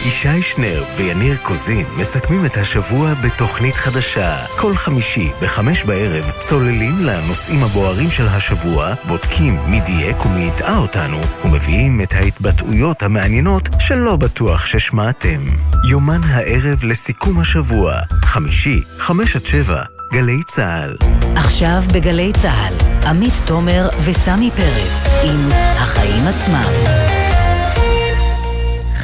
ישי שנר ויניר קוזין מסכמים את השבוע בתוכנית חדשה. כל חמישי בחמש בערב צוללים לנושאים הבוערים של השבוע, בודקים מי דייק ומי הטעה אותנו, ומביאים את ההתבטאויות המעניינות שלא בטוח ששמעתם. יומן הערב לסיכום השבוע, חמישי, חמש עד שבע, גלי צה"ל. עכשיו בגלי צה"ל, עמית תומר וסמי פרץ עם החיים עצמם.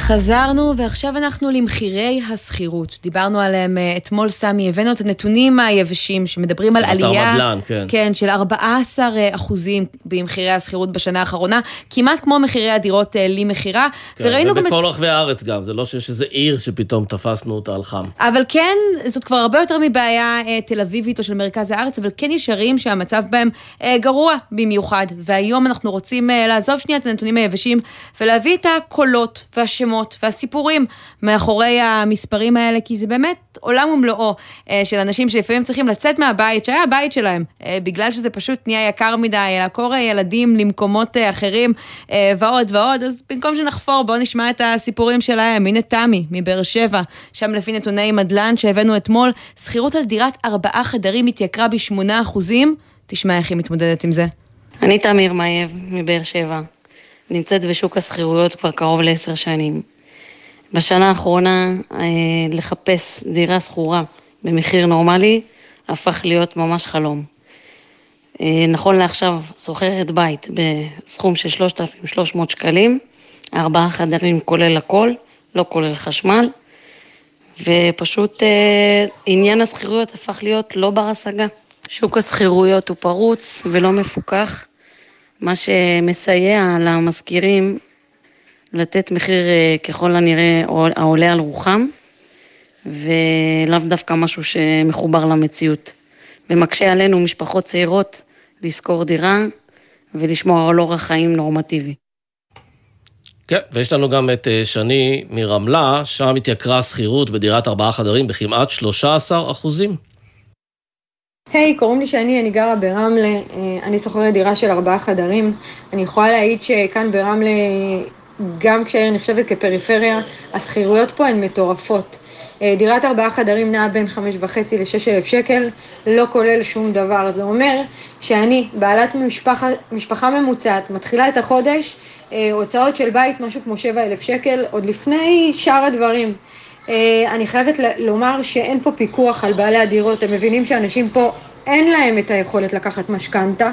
חזרנו, ועכשיו אנחנו למחירי השכירות. דיברנו עליהם אה, אתמול, סמי, הבאנו את הנתונים היבשים שמדברים על עלייה... מדלן, כן. כן, של 14 אחוזים במחירי השכירות בשנה האחרונה, כמעט כמו מחירי הדירות אה, למכירה. כן, וראינו גם את... ובכל רחבי הארץ גם, זה לא שיש איזה עיר שפתאום תפסנו אותה על חם. אבל כן, זאת כבר הרבה יותר מבעיה אה, תל אביבית או של מרכז הארץ, אבל כן יש ערים שהמצב בהם גרוע במיוחד. והיום אנחנו רוצים לעזוב שנייה את הנתונים היבשים ולהביא את הקולות והשמות. השמות והסיפורים מאחורי המספרים האלה, כי זה באמת עולם ומלואו אה, של אנשים שלפעמים צריכים לצאת מהבית, שהיה הבית שלהם, אה, בגלל שזה פשוט נהיה יקר מדי, לעקור ילדים למקומות אה, אחרים ועוד ועוד, אז במקום שנחפור, בואו נשמע את הסיפורים שלהם. הנה תמי מבאר שבע, שם לפי נתוני מדלן שהבאנו אתמול, שכירות על דירת ארבעה חדרים התייקרה בשמונה אחוזים. תשמע איך היא מתמודדת עם זה. אני תמיר מאייב מבאר שבע. נמצאת בשוק השכירויות כבר קרוב לעשר שנים. בשנה האחרונה אה, לחפש דירה שכורה במחיר נורמלי הפך להיות ממש חלום. אה, נכון לעכשיו שוכרת בית בסכום של 3,300 שקלים, ארבעה חדרים כולל הכל, לא כולל חשמל, ופשוט אה, עניין השכירויות הפך להיות לא בר השגה. שוק השכירויות הוא פרוץ ולא מפוקח. מה שמסייע למשכירים לתת מחיר אה, ככל הנראה העולה על רוחם, ולאו דווקא משהו שמחובר למציאות. ומקשה עלינו, משפחות צעירות, לשכור דירה ולשמור על אורח חיים נורמטיבי. כן, ויש לנו גם את אה, שני מרמלה, שם התייקרה שכירות בדירת ארבעה חדרים בכמעט 13 אחוזים. היי, hey, קוראים לי שני, אני גרה ברמלה, אה, אני שוכרת דירה של ארבעה חדרים. אני יכולה להעיד שכאן ברמלה, גם כשהעיר נחשבת כפריפריה, השכירויות פה הן מטורפות. אה, דירת ארבעה חדרים נעה בין חמש וחצי לשש אלף שקל, לא כולל שום דבר. זה אומר שאני, בעלת משפחה, משפחה ממוצעת, מתחילה את החודש, אה, הוצאות של בית, משהו כמו שבע אלף שקל, עוד לפני שאר הדברים. אה, אני חייבת לומר שאין פה פיקוח על בעלי הדירות, הם מבינים שאנשים פה אין להם את היכולת לקחת משכנתה,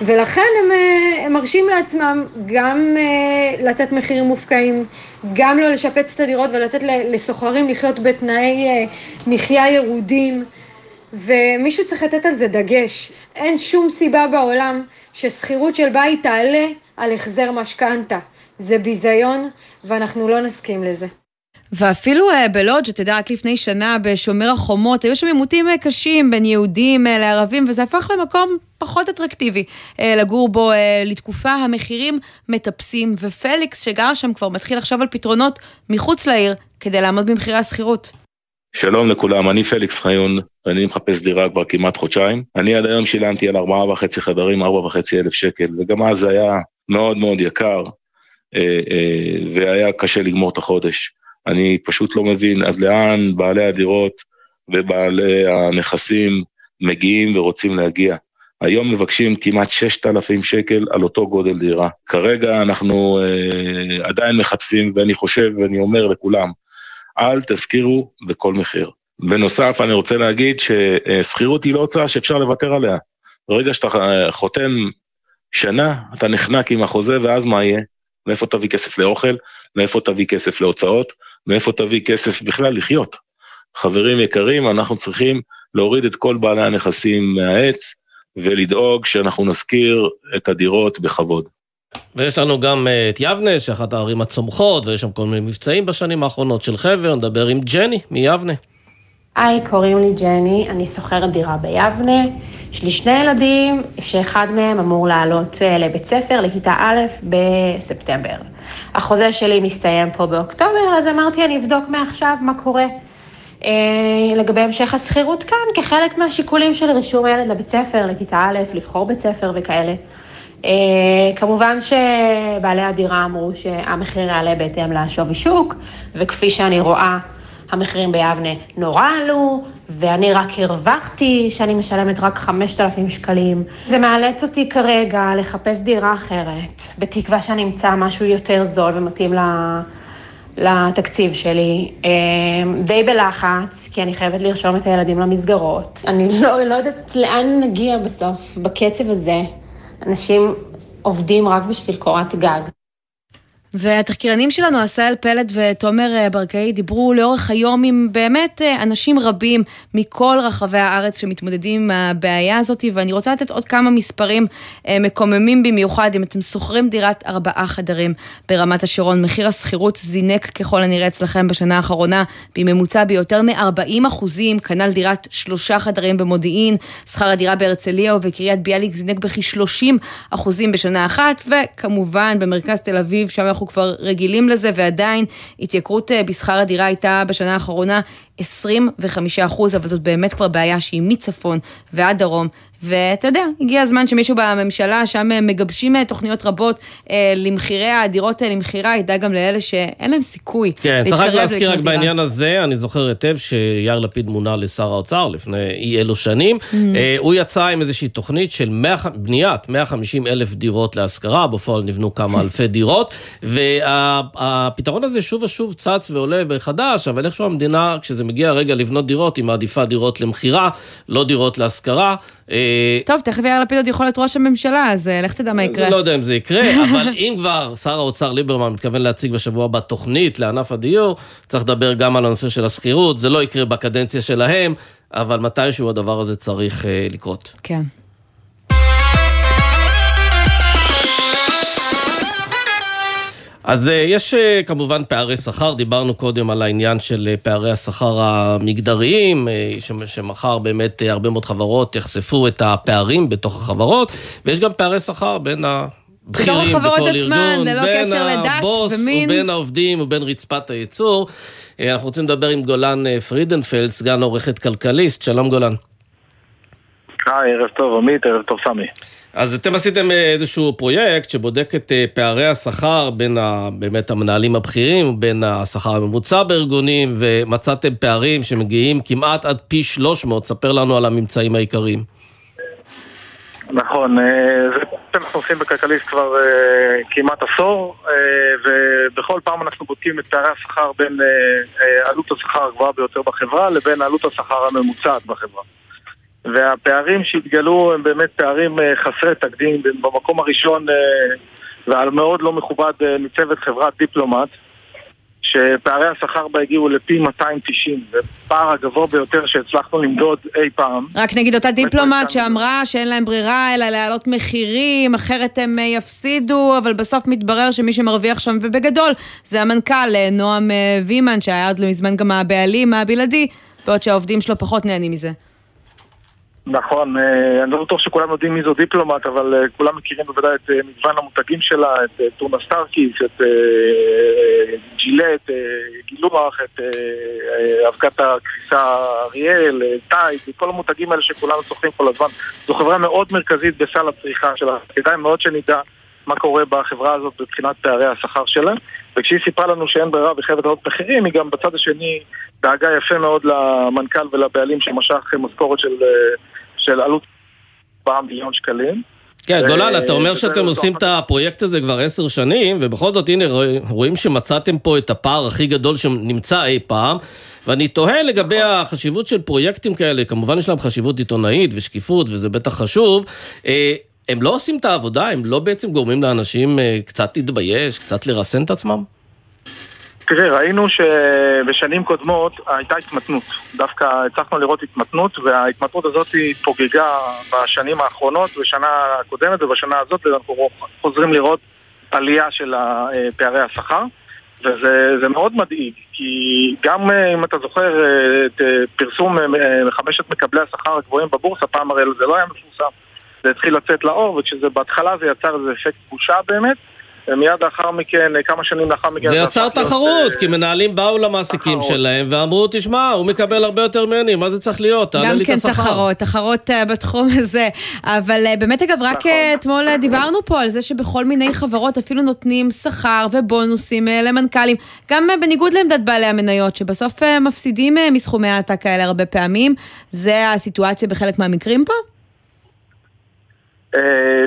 ולכן הם, אה, הם מרשים לעצמם גם אה, לתת מחירים מופקעים, גם לא לשפץ את הדירות ולתת לסוחרים לחיות בתנאי מחיה ירודים, ומישהו צריך לתת על זה דגש. אין שום סיבה בעולם ששכירות של בית תעלה על החזר משכנתה. זה ביזיון, ואנחנו לא נסכים לזה. ואפילו uh, בלודג', אתה יודע, רק לפני שנה בשומר החומות, היו שם עימותים uh, קשים בין יהודים uh, לערבים, וזה הפך למקום פחות אטרקטיבי לגור בו לתקופה, המחירים מטפסים, ופליקס שגר שם כבר מתחיל לחשוב על פתרונות מחוץ לעיר כדי לעמוד במחירי השכירות. שלום לכולם, אני פליקס חיון, ואני מחפש דירה כבר כמעט חודשיים. אני עד היום שילמתי על ארבעה וחצי חדרים, ארבע וחצי אלף שקל, וגם אז זה היה מאוד מאוד יקר, והיה קשה לגמור את החודש. אני פשוט לא מבין עד לאן בעלי הדירות ובעלי הנכסים מגיעים ורוצים להגיע. היום מבקשים כמעט 6,000 שקל על אותו גודל דירה. כרגע אנחנו אה, עדיין מחפשים, ואני חושב ואני אומר לכולם, אל תזכירו בכל מחיר. בנוסף, אני רוצה להגיד ששכירות היא לא הוצאה שאפשר לוותר עליה. ברגע שאתה אה, חותם שנה, אתה נחנק עם החוזה, ואז מה יהיה? מאיפה תביא כסף לאוכל? מאיפה תביא כסף להוצאות? מאיפה תביא כסף בכלל לחיות? חברים יקרים, אנחנו צריכים להוריד את כל בעלי הנכסים מהעץ ולדאוג שאנחנו נשכיר את הדירות בכבוד. ויש לנו גם אה, את יבנה, שאחת הערים הצומחות, ויש שם כל מיני מבצעים בשנים האחרונות של חבר, נדבר עם ג'ני מיבנה. היי, קוראים לי ג'ני, אני שוכרת דירה ביבנה. יש לי שני ילדים, שאחד מהם אמור לעלות אה, לבית ספר, לכיתה א', בספטמבר. החוזה שלי מסתיים פה באוקטובר, אז אמרתי, אני אבדוק מעכשיו מה קורה. אה, לגבי המשך השכירות כאן, כחלק מהשיקולים של רישום הילד לבית ספר, לכיתה א', לבחור בית ספר וכאלה. אה, כמובן שבעלי הדירה אמרו שהמחיר יעלה בהתאם לשווי שוק, וכפי שאני רואה, המחירים ביבנה נורא עלו, ואני רק הרווחתי שאני משלמת רק 5,000 שקלים. זה מאלץ אותי כרגע לחפש דירה אחרת, בתקווה שאני אמצא משהו יותר זול ומתאים ל... לתקציב שלי, אה, די בלחץ, כי אני חייבת לרשום את הילדים למסגרות. אני לא, לא יודעת לאן נגיע בסוף, בקצב הזה. אנשים עובדים רק בשביל קורת גג. והתחקירנים שלנו, עשאל פלד ותומר אה, ברקאי, דיברו לאורך היום עם באמת אה, אנשים רבים מכל רחבי הארץ שמתמודדים עם הבעיה הזאת, ואני רוצה לתת עוד כמה מספרים אה, מקוממים במיוחד. אם אתם שוכרים דירת ארבעה חדרים ברמת השרון, מחיר השכירות זינק ככל הנראה אצלכם בשנה האחרונה, בממוצע ביותר מ-40 אחוזים, כנ"ל דירת שלושה חדרים במודיעין, שכר הדירה בהרצליה ובקריית ביאליק זינק בכ-30 אחוזים בשנה אחת, וכמובן במרכז תל אביב, שם אנחנו אנחנו כבר רגילים לזה, ועדיין התייקרות אה, בשכר הדירה הייתה בשנה האחרונה 25 אחוז, אבל זאת באמת כבר בעיה שהיא מצפון ועד דרום. ואתה יודע, הגיע הזמן שמישהו בממשלה, שם מגבשים אה, תוכניות רבות אה, למחירי הדירות אה, למכירה, ידע גם לאלה שאין להם סיכוי כן, צריך רק להזכיר רק בעניין הזה, אני זוכר היטב שיאיר לפיד מונה לשר האוצר לפני אי אלו שנים. Mm-hmm. אה, הוא יצא עם איזושהי תוכנית של 100, בניית 150 אלף דירות להשכרה, בפועל נבנו כמה [LAUGHS] אלפי דירות, והפתרון הזה שוב ושוב צץ ועולה מחדש, אבל איכשהו המדינה, כשזה מגיע הרגע לבנות דירות, היא מעדיפה דירות למכירה, לא דירות להשכרה. אה, טוב, תכף יאיר לפיד עוד יכול להיות ראש הממשלה, אז אה, לך תדע מה יקרה. לא יודע אם זה יקרה, [LAUGHS] אבל אם כבר שר האוצר ליברמן מתכוון להציג בשבוע הבא תוכנית לענף הדיור, צריך לדבר גם על הנושא של השכירות, זה לא יקרה בקדנציה שלהם, אבל מתישהו הדבר הזה צריך אה, לקרות. כן. אז אה, יש אה, כמובן פערי שכר, דיברנו קודם על העניין של אה, פערי השכר המגדריים, שמחר באמת הרבה מאוד חברות יחשפו את הפערים בתוך החברות, ויש גם פערי שכר בין הבכירים בכל ארגון, בין הבוס ובין העובדים ובין רצפת הייצור. אנחנו רוצים לדבר עם גולן פרידנפלד, סגן עורכת כלכליסט, שלום גולן. היי, ערב טוב עמית, ערב טוב סמי. אז אתם עשיתם אה, איזשהו פרויקט שבודק את אה, פערי השכר בין ה, באמת המנהלים הבכירים, בין השכר הממוצע בארגונים, ומצאתם פערים שמגיעים כמעט עד פי 300. ספר לנו על הממצאים העיקריים. נכון, אה, זה מה שאנחנו עושים בכלכליסט כבר כמעט עשור, ובכל פעם אנחנו בודקים את פערי השכר בין עלות השכר הגבוהה ביותר בחברה לבין עלות השכר הממוצעת בחברה. והפערים שהתגלו הם באמת פערים אה, חסרי תקדים במקום הראשון אה, ועל מאוד לא מכובד אה, מצוות חברת דיפלומט שפערי השכר בה הגיעו לפי 290, זה פער הגבוה ביותר שהצלחנו למדוד אי פעם. רק נגיד אותה דיפלומט שאמרה שאין להם ברירה אלא להעלות מחירים, אחרת הם יפסידו, אבל בסוף מתברר שמי שמרוויח שם ובגדול זה המנכ"ל נועם וימן, שהיה עוד לא מזמן גם הבעלים הבלעדי, בעוד שהעובדים שלו פחות נהנים מזה. נכון, אה, אני לא בטוח שכולם יודעים מי זו דיפלומט, אבל אה, כולם מכירים בוודאי את אה, מגוון המותגים שלה, את טונה סטארקיסט, את ג'ילט, גילוח, את אבקת הכביסה אריאל, טייד, כל המותגים האלה שכולנו צורכים כל הזמן. זו חברה מאוד מרכזית בסל הצריכה שלה, כדאי מאוד שנדע מה קורה בחברה הזאת מבחינת פערי השכר שלה. וכשהיא סיפרה לנו שאין ברירה וחייבת לעלות מחירים, היא גם בצד השני דאגה יפה מאוד למנכ"ל ולבעלים שמשך משכורת של, של עלות 4 מיליון שקלים. כן, גולן, אתה אומר שאתם עושים את הפרויקט הזה כבר עשר שנים, ובכל זאת, הנה, רואים שמצאתם פה את הפער הכי גדול שנמצא אי פעם, ואני תוהה לגבי החשיבות של פרויקטים כאלה, כמובן יש להם חשיבות עיתונאית ושקיפות, וזה בטח חשוב. אה, הם לא עושים את העבודה, הם לא בעצם גורמים לאנשים אה, קצת להתבייש, קצת לרסן את עצמם? תראה, ראינו שבשנים קודמות הייתה התמתנות. דווקא הצלחנו לראות התמתנות, וההתמתנות הזאת היא פוגגה בשנים האחרונות, בשנה הקודמת ובשנה הזאת, ואנחנו חוזרים לראות עלייה של פערי השכר. וזה זה מאוד מדאיג, כי גם אה, אם אתה זוכר אה, את אה, פרסום חמשת מקבלי השכר הגבוהים בבורסה, פעם הרי זה לא היה מפורסם. זה התחיל לצאת לאור, וכשזה בהתחלה זה יצר איזה אפקט בושה באמת. ומיד לאחר מכן, כמה שנים לאחר מכן... זה יצר תחרות, כי מנהלים באו למעסיקים שלהם ואמרו, תשמע, הוא מקבל הרבה יותר ממני, מה זה צריך להיות? תעלה לי את השכר. גם כן תחרות, תחרות בתחום [LAUGHS] הזה. אבל באמת, אגב, רק אתמול דיברנו פה על זה שבכל מיני חברות אפילו נותנים שכר ובונוסים למנכ"לים, גם בניגוד לעמדת בעלי המניות, שבסוף מפסידים מסכומי העתק כאלה הרבה פעמים. זה הסיטואציה בחלק מהמקרים פה? Uh,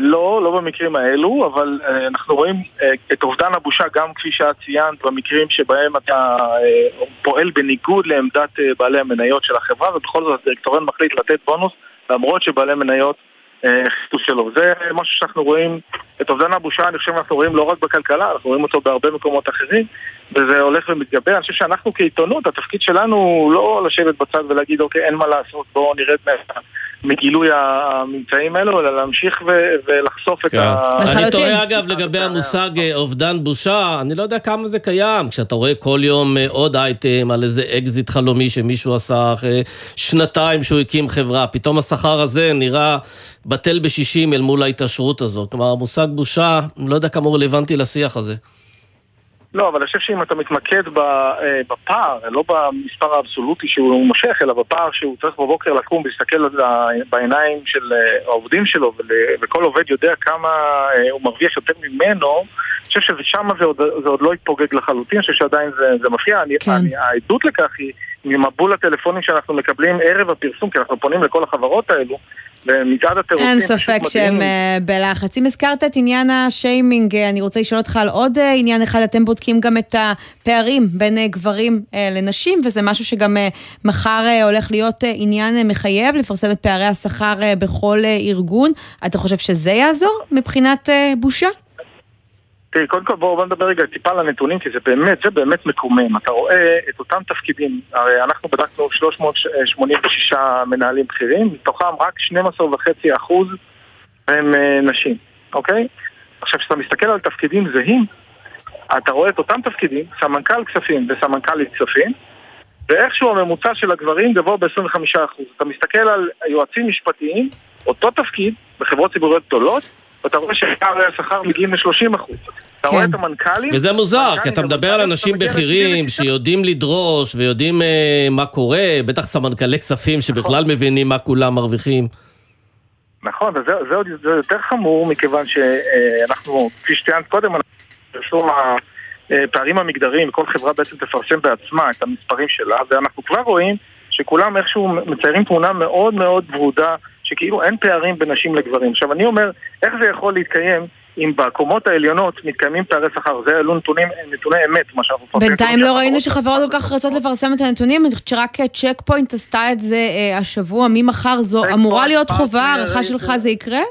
לא, לא במקרים האלו, אבל uh, אנחנו רואים uh, את אובדן הבושה גם כפי שאת ציינת במקרים שבהם אתה uh, פועל בניגוד לעמדת uh, בעלי המניות של החברה ובכל זאת הדירקטוריון מחליט לתת בונוס למרות שבעלי מניות החליטו uh, שלא. זה משהו שאנחנו רואים, את אובדן הבושה אני חושב שאנחנו רואים לא רק בכלכלה, אנחנו רואים אותו בהרבה מקומות אחרים וזה הולך ומתגבר. אני חושב שאנחנו כעיתונות, התפקיד שלנו הוא לא לשבת בצד ולהגיד אוקיי אין מה לעשות, בואו נרד מה... מגילוי הממצאים האלו, אלא להמשיך ולחשוף את כן. ה... אני תוהה אגב לגבי המושג אה, אובדן בושה, אני לא יודע כמה זה קיים, כשאתה רואה כל יום אה, עוד אייטם על איזה אקזיט חלומי שמישהו עשה אחרי שנתיים שהוא הקים חברה, פתאום השכר הזה נראה בטל בשישים אל מול ההתעשרות הזאת. כלומר, המושג בושה, אני לא יודע כמה הוא רלוונטי לשיח הזה. לא, אבל אני חושב שאם אתה מתמקד אה, בפער, לא במספר האבסולוטי שהוא מושך, אלא בפער שהוא צריך בבוקר לקום ולהסתכל בעיניים של אה, העובדים שלו, וכל עובד יודע כמה אה, הוא מרוויח יותר ממנו, אני חושב ששם זה עוד, זה עוד לא התפוגג לחלוטין, אני חושב שעדיין זה, זה מפריע. כן. אני, העדות לכך היא ממבול הטלפונים שאנחנו מקבלים ערב הפרסום, כי אנחנו פונים לכל החברות האלו, ומצעד התירוצים אין ספק שהם uh, בלחץ. אם הזכרת את עניין השיימינג, אני רוצה לשאול אותך על עוד uh, עניין אחד. אתם בודקים גם את הפערים בין גברים לנשים, וזה משהו שגם מחר הולך להיות עניין מחייב, לפרסם את פערי השכר בכל ארגון. אתה חושב שזה יעזור מבחינת בושה? תראי, קודם כל בואו נדבר רגע טיפה על הנתונים, כי זה באמת, זה באמת מקומם. אתה רואה את אותם תפקידים, הרי אנחנו בדקנו 386 מנהלים בכירים, מתוכם רק 12.5% הם נשים, אוקיי? עכשיו, כשאתה מסתכל על תפקידים זהים, אתה רואה את אותם תפקידים, סמנכ"ל כספים וסמנכ"לית כספים, ואיכשהו הממוצע של הגברים גבוה ב-25%. אתה מסתכל על יועצים משפטיים, אותו תפקיד, בחברות ציבוריות גדולות, ואתה רואה שפערי השכר מגיעים ל-30 אחוז. אתה רואה את המנכ"לים... וזה מוזר, כי אתה מדבר על אנשים בכירים שיודעים לדרוש ויודעים אה, מה קורה, בטח סמנכ"לי כספים שבכלל מבינים מה כולם מרוויחים. נכון, וזה עוד יותר חמור, מכיוון שאנחנו, כפי שציינת קודם, פרסום הפערים המגדריים, כל חברה בעצם תפרסם בעצמה את המספרים שלה, ואנחנו כבר רואים שכולם איכשהו מציירים תמונה מאוד מאוד ורודה שכאילו אין פערים בין נשים לגברים. עכשיו אני אומר, איך זה יכול להתקיים אם בקומות העליונות מתקיימים פערי שכר? זה אלו נתונים, נתוני אמת, מה שאנחנו מפרסמים. בינתיים לא ראינו שחברות כל כך רצות לפרסם את הנתונים, אני חושבת שרק צ'ק פוינט עשתה את זה אה, השבוע, ממחר זו אמורה להיות חובה, הערכה שלך זה יקרה?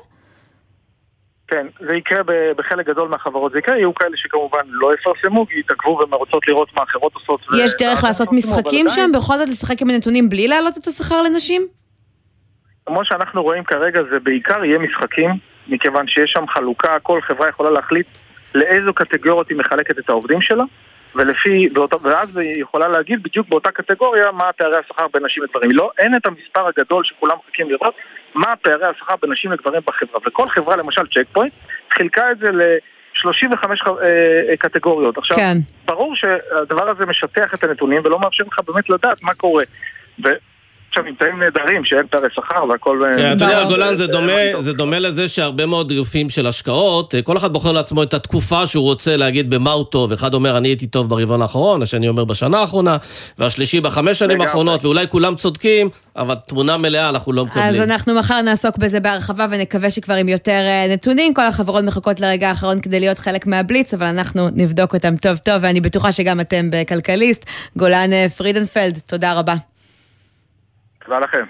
כן, זה יקרה בחלק גדול מהחברות, זה יקרה, יהיו כאלה שכמובן לא יפרסמו, כי יתעכבו והן רוצות לראות מה אחרות עושות. ו- יש דרך ואז לעשות משחקים שם? בכל זאת לשחק עם הנתונים בלי להעלות את השכר לנשים? כמו שאנחנו רואים כרגע, זה בעיקר יהיה משחקים, מכיוון שיש שם חלוקה, כל חברה יכולה להחליט לאיזו קטגוריות היא מחלקת את העובדים שלה, ולפי, באותה, ואז היא יכולה להגיד בדיוק באותה קטגוריה מה פערי השכר בין נשים לגברים. לא, אין את המספר הגדול שכולם מחכים לראות מה פערי השכר בין נשים לגברים בחברה. וכל חברה, למשל צ'ק פוינט, חילקה את זה ל-35 אה, קטגוריות. עכשיו, כן. ברור שהדבר הזה משטח את הנתונים ולא מאפשר לך באמת לדעת מה קורה. ועכשיו נמצאים נהדרים שאין פערי שכר והכל... אה, כן, אתה יודע, גולן, זה אה, דומה, זה דומה לזה שהרבה מאוד גופים של השקעות, אה, כל אחד בוחר לעצמו את התקופה שהוא רוצה להגיד במה הוא טוב. אחד אומר, אני הייתי טוב ברבעון האחרון, השני אומר בשנה האחרונה, והשלישי בחמש שנים. האחרונות, ואולי כולם צודקים, אבל תמונה מלאה אנחנו לא מקבלים. אז אנחנו מחר נעסוק בזה בהרחבה ונקווה שכבר עם יותר נתונים. כל החברות מחכות לרגע האחרון כדי להיות חלק מהבליץ, אבל אנחנו נבדוק אותם טוב טוב, ואני בטוחה שגם אתם בכלכליסט. גולן פרידנפלד, תודה רבה. תודה לכם.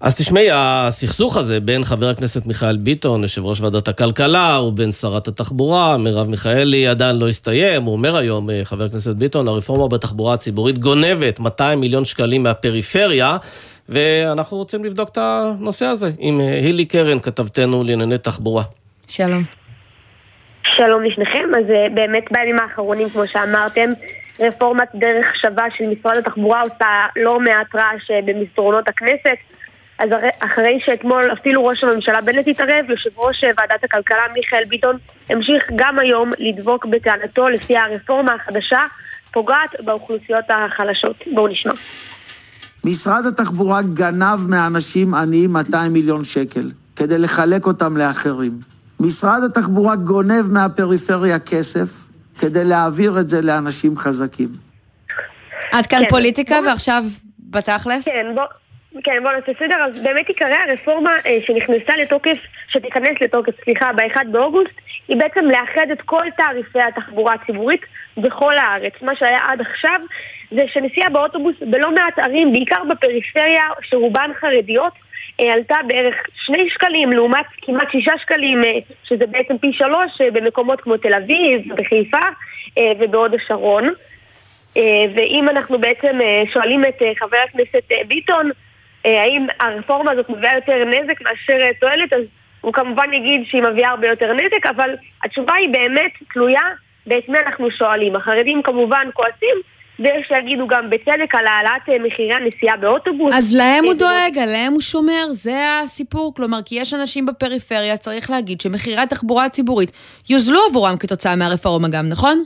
אז תשמעי, הסכסוך הזה בין חבר הכנסת מיכאל ביטון, יושב ראש ועדת הכלכלה, ובין שרת התחבורה, מרב מיכאלי, עדיין לא הסתיים. הוא אומר היום, אה, חבר הכנסת ביטון, הרפורמה בתחבורה הציבורית גונבת 200 מיליון שקלים מהפריפריה, ואנחנו רוצים לבדוק את הנושא הזה עם אה, הילי קרן, כתבתנו לענייני תחבורה. שלום. שלום לשניכם, אז אה, באמת בימים האחרונים, כמו שאמרתם, רפורמת דרך שווה של משרד התחבורה עושה לא מעט רעש אה, במסדרונות הכנסת. אז אחרי שאתמול אפילו ראש הממשלה בנט התערב, יושב ראש אה, ועדת הכלכלה מיכאל ביטון המשיך גם היום לדבוק בטענתו לפי הרפורמה החדשה פוגעת באוכלוסיות החלשות. בואו נשמע. משרד התחבורה גנב מאנשים עניים 200 מיליון שקל כדי לחלק אותם לאחרים. משרד התחבורה גונב מהפריפריה כסף כדי להעביר את זה לאנשים חזקים. עד כאן כן. פוליטיקה, ועכשיו בתכלס? כן, בוא... כן, בוא נעשה סדר. אז באמת עיקרי הרפורמה אה, שנכנסה לתוקף, שתיכנס לתוקף, סליחה, ב-1 באוגוסט, היא בעצם לאחד את כל תעריפי התחבורה הציבורית בכל הארץ. מה שהיה עד עכשיו זה שנסיעה באוטובוס בלא מעט ערים, בעיקר בפריפריה, שרובן חרדיות, עלתה בערך שני שקלים לעומת כמעט שישה שקלים, אה, שזה בעצם פי שלוש אה, במקומות כמו תל אביב, בחיפה אה, ובהוד השרון. אה, ואם אנחנו בעצם אה, שואלים את אה, חבר הכנסת אה, ביטון, אה, האם הרפורמה הזאת מביאה יותר נזק מאשר אה, תועלת, אז הוא כמובן יגיד שהיא מביאה הרבה יותר נזק, אבל התשובה היא באמת תלויה באת מי אנחנו שואלים. החרדים כמובן כועסים, ויש שיגידו גם בצדק על העלאת אה, מחירי הנסיעה באוטובוס. אז להם הוא אה, דואג, עליהם הוא שומר, זה הסיפור. כלומר, כי יש אנשים בפריפריה, צריך להגיד שמחירי התחבורה הציבורית יוזלו עבורם כתוצאה מהרפורמה גם, נכון?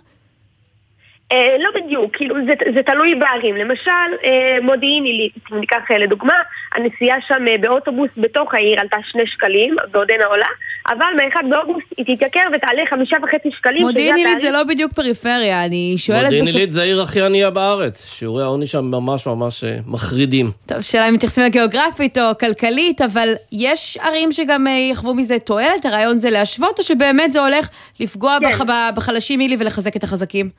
אה, לא בדיוק, כאילו זה, זה תלוי בערים. למשל, אה, מודיעין עילית, אם ניקח אה, לדוגמה, הנסיעה שם אה, באוטובוס בתוך העיר עלתה שני שקלים, ועודנה עולה, אבל מ-1 באוגוסט היא תתייקר ותעלה חמישה וחצי שקלים. מודיעין עילית זה לא בדיוק פריפריה, אני שואלת... מודיעין בסוף- עילית זה העיר הכי ענייה בארץ, שיעורי העוני שם ממש ממש אה, מחרידים. טוב, שאלה אם מתייחסים לגיאוגרפית או כלכלית, אבל יש ערים שגם אה, יחוו מזה תועלת, הרעיון זה להשוות, או שבאמת זה הולך לפגוע כן. בח... בחלשים מילי ולחזק את החזקים?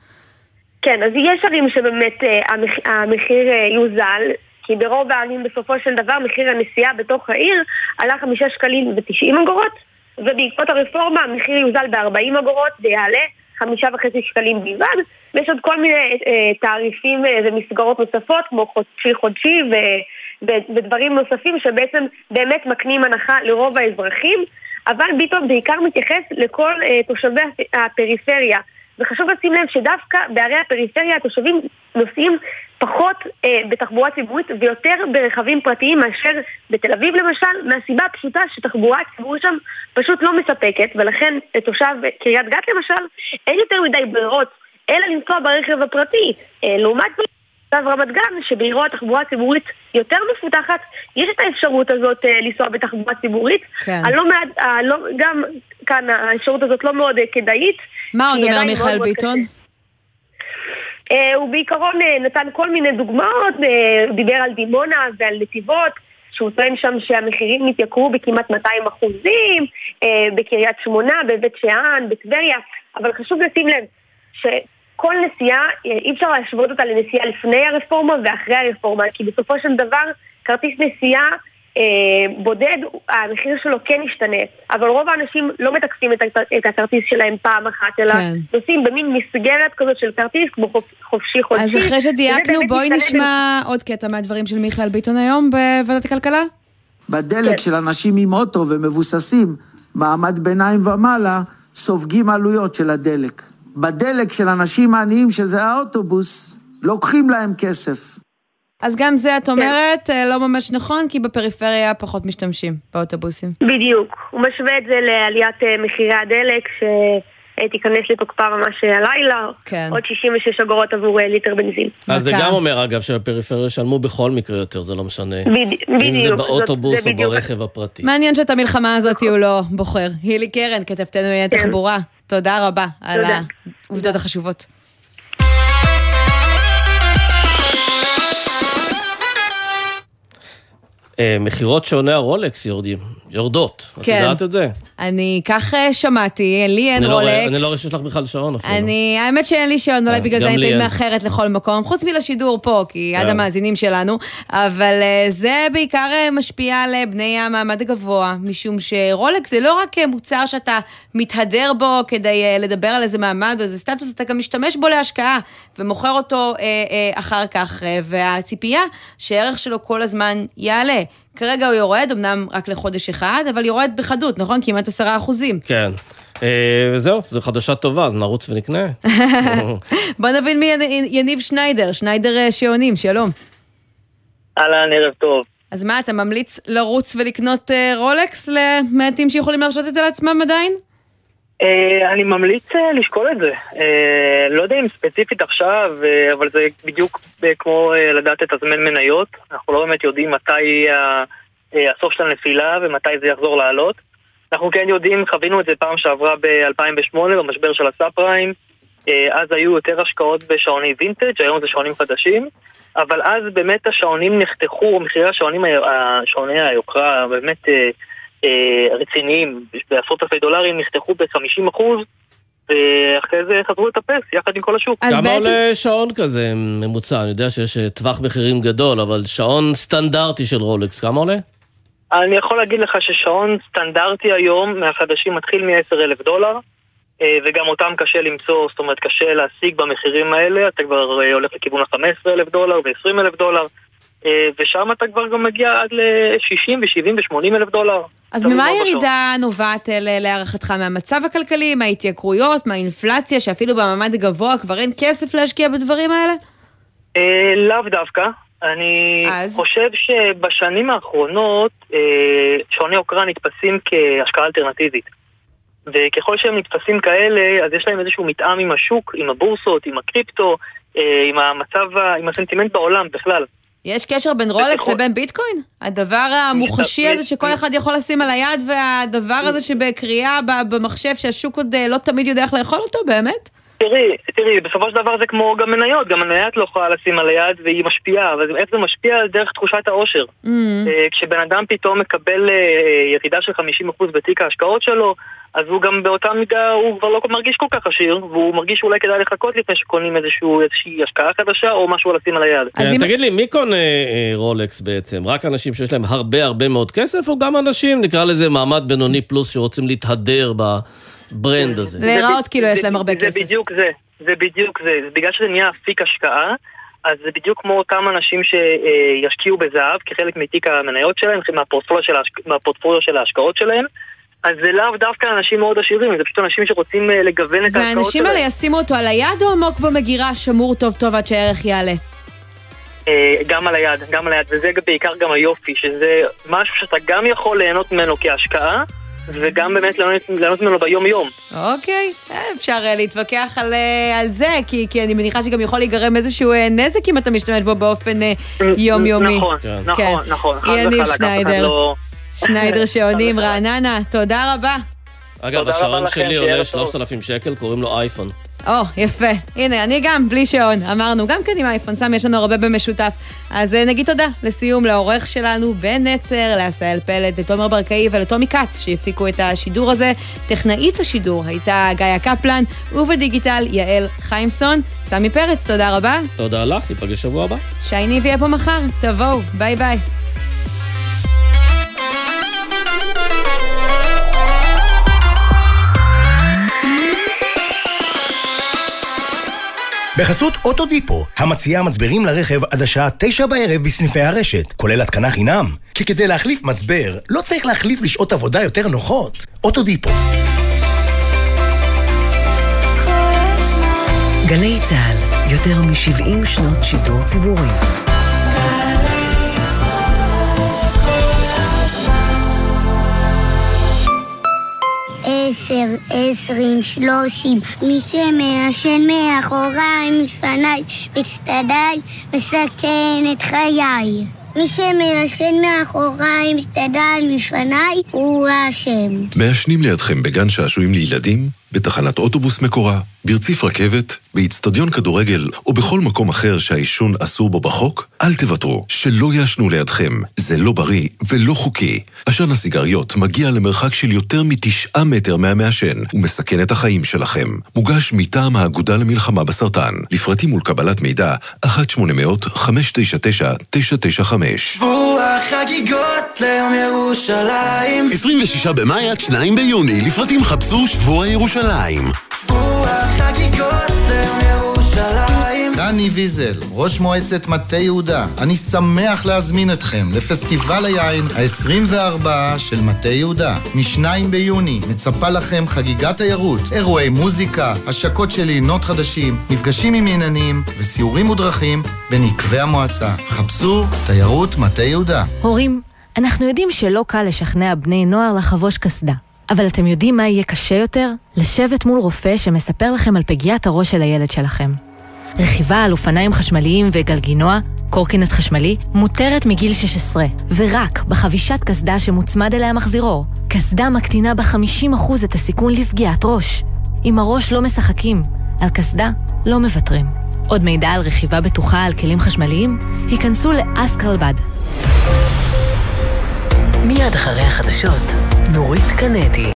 כן, אז יש ערים שבאמת אה, המח... המחיר אה, יוזל, כי ברוב הערים בסופו של דבר מחיר הנסיעה בתוך העיר עלה חמישה שקלים ותשעים אגורות, ובעקבות הרפורמה המחיר יוזל ב-40 אגורות ויעלה חמישה וחצי שקלים בלבד, ויש עוד כל מיני אה, תעריפים אה, ומסגרות נוספות כמו חודשי חודשי ו... ו- ודברים נוספים שבעצם באמת מקנים הנחה לרוב האזרחים, אבל ביטון בעיקר מתייחס לכל אה, תושבי הפ- הפריפריה. וחשוב לשים לב שדווקא בערי הפריפריה התושבים נוסעים פחות אה, בתחבורה ציבורית ויותר ברכבים פרטיים מאשר בתל אביב למשל, מהסיבה הפשוטה שתחבורה ציבורית שם פשוט לא מספקת, ולכן לתושב קריית גת למשל אין יותר מדי ברירות אלא לנסוע ברכב הפרטי. אה, לעומת זאת, תושב רמת גן, שבעירו התחבורה הציבורית יותר מפותחת, יש את האפשרות הזאת אה, לנסוע בתחבורה ציבורית. כן. הלא מעט, הלא, גם כאן האפשרות הזאת לא מאוד אה, כדאית. מה עוד אומר מיכאל ביטון? אה, הוא בעיקרון אה, נתן כל מיני דוגמאות, אה, דיבר על דימונה ועל נתיבות, שהוא טוען שם שהמחירים התייקרו בכמעט 200 אחוזים, בקריית שמונה, בבית שאן, בטבריה, אבל חשוב לשים לב כל נסיעה, אי אפשר להשוות אותה לנסיעה לפני הרפורמה ואחרי הרפורמה, כי בסופו של דבר כרטיס נסיעה אה, בודד, המחיר שלו כן ישתנה, אבל רוב האנשים לא מתקפים את, את הכרטיס שלהם פעם אחת, אלא כן. נוסעים במין מסגרת כזאת של כרטיס, כמו חופ, חופשי חודשי. אז אחרי שדייקנו, בואי נשמע עוד קטע מהדברים של מיכאל ביטון היום בוועדת הכלכלה. בדלק של אנשים עם אוטו ומבוססים, מעמד ביניים ומעלה, סופגים עלויות של הדלק. בדלק של אנשים עניים, שזה האוטובוס, לוקחים להם כסף. אז גם זה את אומרת אה, לא ממש נכון, כי בפריפריה פחות משתמשים באוטובוסים. בדיוק. הוא משווה את זה לעליית אה, מחירי הדלק, שתיכנס לתוקפה ממש אה, הלילה. כן. עוד 66 אגורות עבור ליטר בנזין. אז זה גם אומר, אגב, שבפריפריה ישלמו בכל מקרה יותר, זה לא משנה. בדי- אם זה בדיוק, זאת- באוטובוס זה או בדיוק. ברכב הפרטי. מעניין שאת המלחמה הזאת הוא לא בוחר. הילי קרן, כתבתנו לענייני תחבורה, תודה רבה על תודה. העובדות החשובות. מכירות שעוני הרולקס יורדים, יורדות. את כן. יודעת את זה? אני כך אה, שמעתי, לי אין לא רולקס. אני לא רואה שיש לך בכלל שעון אפילו. אני, האמת שאין לי שעון, אולי אה, בגלל זה אני תמיד אין. מאחרת לכל מקום, חוץ מלשידור פה, כי עד כן. המאזינים שלנו, אבל אה, זה בעיקר אה, משפיע על אה, בני המעמד הגבוה, משום שרולקס זה לא רק אה, מוצר שאתה מתהדר בו כדי אה, לדבר על איזה מעמד או איזה סטטוס, אתה גם משתמש בו להשקעה, ומוכר אותו אה, אה, אחר כך, אה, והציפייה שהערך שלו כל הזמן יעלה. כרגע הוא יורד, אמנם רק לחודש אחד, אבל יורד בחדות, נכון? כמעט עשרה אחוזים. כן. אה, וזהו, זו חדשה טובה, אז נרוץ ונקנה. [LAUGHS] בוא נבין מי יניב שניידר, שניידר אה, שעונים, שלום. אהלן, ערב טוב. אז מה, אתה ממליץ לרוץ ולקנות אה, רולקס למעטים שיכולים להרשות את זה לעצמם עדיין? אני ממליץ לשקול את זה. לא יודע אם ספציפית עכשיו, אבל זה בדיוק כמו לדעת לתזמן מניות. אנחנו לא באמת יודעים מתי יהיה הסוף של הנפילה ומתי זה יחזור לעלות. אנחנו כן יודעים, חווינו את זה פעם שעברה ב-2008 במשבר של הסאב פריים. אה, אז היו יותר השקעות בשעוני וינטג', היום זה שעונים חדשים. אבל אז באמת השעונים נחתכו, מחירי השעונים, שעוני היוקרה באמת אה, אה, רציניים, בעשרות אלפי דולרים, נחתכו ב-50 ואחרי זה חזרו לטפס יחד עם כל השוק. כמה עולה שעון כזה ממוצע? אני יודע שיש טווח מחירים גדול, אבל שעון סטנדרטי של רולקס, כמה עולה? אני יכול להגיד לך ששעון סטנדרטי היום מהחדשים מתחיל מ-10,000 דולר, אה, וגם אותם קשה למצוא, זאת אומרת קשה להשיג במחירים האלה, אתה כבר אה, הולך לכיוון ה-15,000 דולר ו-20,000 דולר, אה, ושם אתה כבר גם מגיע עד ל-60 ו-70 ו-80 אלף דולר. אז ממה. הירידה נובעת להערכתך? מהמצב הכלכלי, מההתייקרויות, מהאינפלציה, שאפילו במעמד הגבוה כבר אין כסף להשקיע בדברים האלה? לאו דווקא. אני חושב שבשנים האחרונות אה, שעוני יוקרה נתפסים כהשקעה אלטרנטיבית. וככל שהם נתפסים כאלה, אז יש להם איזשהו מתאם עם השוק, עם הבורסות, עם הקריפטו, אה, עם המצב, עם הסנטימנט בעולם בכלל. יש קשר בין רולקס לבין ביטקוין? הדבר המוחשי הזה שכל אחד יכול לשים על היד, והדבר הזה שבקריאה במחשב שהשוק עוד אה, לא תמיד יודע איך לאכול אותו, באמת? תראי, תראי, בסופו של דבר זה כמו גם מניות, גם מניה את לא יכולה לשים על היד והיא משפיעה, אבל איך זה משפיע? דרך תחושת העושר. Mm. אה, כשבן אדם פתאום מקבל אה, ירידה של 50% בתיק ההשקעות שלו, אז הוא גם באותה מידה, הוא כבר לא מרגיש כל כך עשיר, והוא מרגיש שאולי כדאי לחכות לפני שקונים איזשהו, איזושהי השקעה חדשה או משהו לשים על היד. כן, תגיד לי, מי קונה אה, רולקס בעצם? רק אנשים שיש להם הרבה הרבה מאוד כסף, או גם אנשים, נקרא לזה מעמד בינוני פלוס, שרוצים להתהדר בברנד הזה? להיראות כאילו יש להם הרבה זה כסף. בדיוק זה, זה בדיוק זה. זה בגלל שזה נהיה אפיק השקעה, אז זה בדיוק כמו אותם אנשים שישקיעו בזהב כחלק מתיק המניות שלהם, מהפורטפוליו של, ההשק... מהפורטפוליו של ההשקעות שלהם. אז זה לאו דווקא אנשים מאוד עשירים, זה פשוט אנשים שרוצים אה, לגוון את ההשקעות והאנשים שלהם. האלה ישימו אותו על היד או עמוק במגירה, שמור טוב טוב עד שהערך יעלה? אה, גם על היד, גם על היד, וזה בעיקר גם היופי, שזה משהו שאתה גם יכול ליהנות ממנו כהשקעה, וגם באמת ליהנות, ליהנות ממנו ביום-יום. אוקיי, אה, אפשר להתווכח על, על זה, כי, כי אני מניחה שגם יכול להיגרם איזשהו נזק אם אתה משתמש בו באופן יומיומי. נכון, נכון, נכון, חד וחלק, אף אחד לא- שניידר [LAUGHS] שעונים, רעננה, תודה רבה. אגב, תודה רבה השעון שלי עולה ערב טוב. 3,000 שקל, קוראים לו אייפון. או, יפה. הנה, אני גם, בלי שעון. אמרנו, גם כן עם האייפון סמי, יש לנו הרבה במשותף. אז אה, נגיד תודה לסיום לעורך שלנו, בן נצר, לעשהאל פלד, לתומר ברקאי ולטומי כץ, שהפיקו את השידור הזה. טכנאית השידור הייתה גאיה קפלן, ובדיגיטל יעל חיימסון. סמי פרץ, תודה רבה. תודה לך, ניפגש שבוע הבא. שי ניב יהיה פה מחר, תבואו, ביי ביי. בחסות אוטודיפו, המציעה מצברים לרכב עד השעה תשע בערב בסניפי הרשת, כולל התקנה חינם. כי כדי להחליף מצבר, לא צריך להחליף לשעות עבודה יותר נוחות. אוטודיפו. גלי צה"ל, יותר מ-70 שנות שידור ציבורי. עשר, עשרים, שלושים. מי שמעשן מאחוריי, מפניי, מצטדיי, מסכן את חיי. מי שמעשן מאחוריי, מסתדר מפניי, הוא האשם. מעשנים לידכם בגן שעשועים לילדים, בתחנת אוטובוס מקורה, ברציף רכבת, באיצטדיון כדורגל או בכל מקום אחר שהעישון אסור בו בחוק? אל תוותרו, שלא יעשנו לידכם. זה לא בריא ולא חוקי. עשן הסיגריות מגיע למרחק של יותר מתשעה מטר מהמעשן ומסכן את החיים שלכם. מוגש מטעם האגודה למלחמה בסרטן. לפרטים ולקבלת מידע, 1-800-599-995. שבוע חגיגות ליום ירושלים 26 במאי עד 2 ביוני, לפרטים חפשו שבוע ירושלים. דני ויזל, ראש מועצת מטה יהודה, אני שמח להזמין אתכם לפסטיבל היין ה-24 של מטה יהודה. מ-2 ביוני מצפה לכם חגיגת תיירות, אירועי מוזיקה, השקות של עינות חדשים, מפגשים עם עניינים וסיורים מודרכים בנקבי המועצה. חפשו תיירות מטה יהודה. הורים, אנחנו יודעים שלא קל לשכנע בני נוער לחבוש קסדה. אבל אתם יודעים מה יהיה קשה יותר? לשבת מול רופא שמספר לכם על פגיעת הראש של הילד שלכם. רכיבה על אופניים חשמליים וגלגינוע, קורקינט חשמלי, מותרת מגיל 16, ורק בחבישת קסדה שמוצמד אליה מחזירור. קסדה מקטינה ב-50% את הסיכון לפגיעת ראש. עם הראש לא משחקים, על קסדה לא מוותרים. עוד מידע על רכיבה בטוחה על כלים חשמליים? היכנסו לאסקרלבד. מיד אחרי החדשות, נורית קנדי.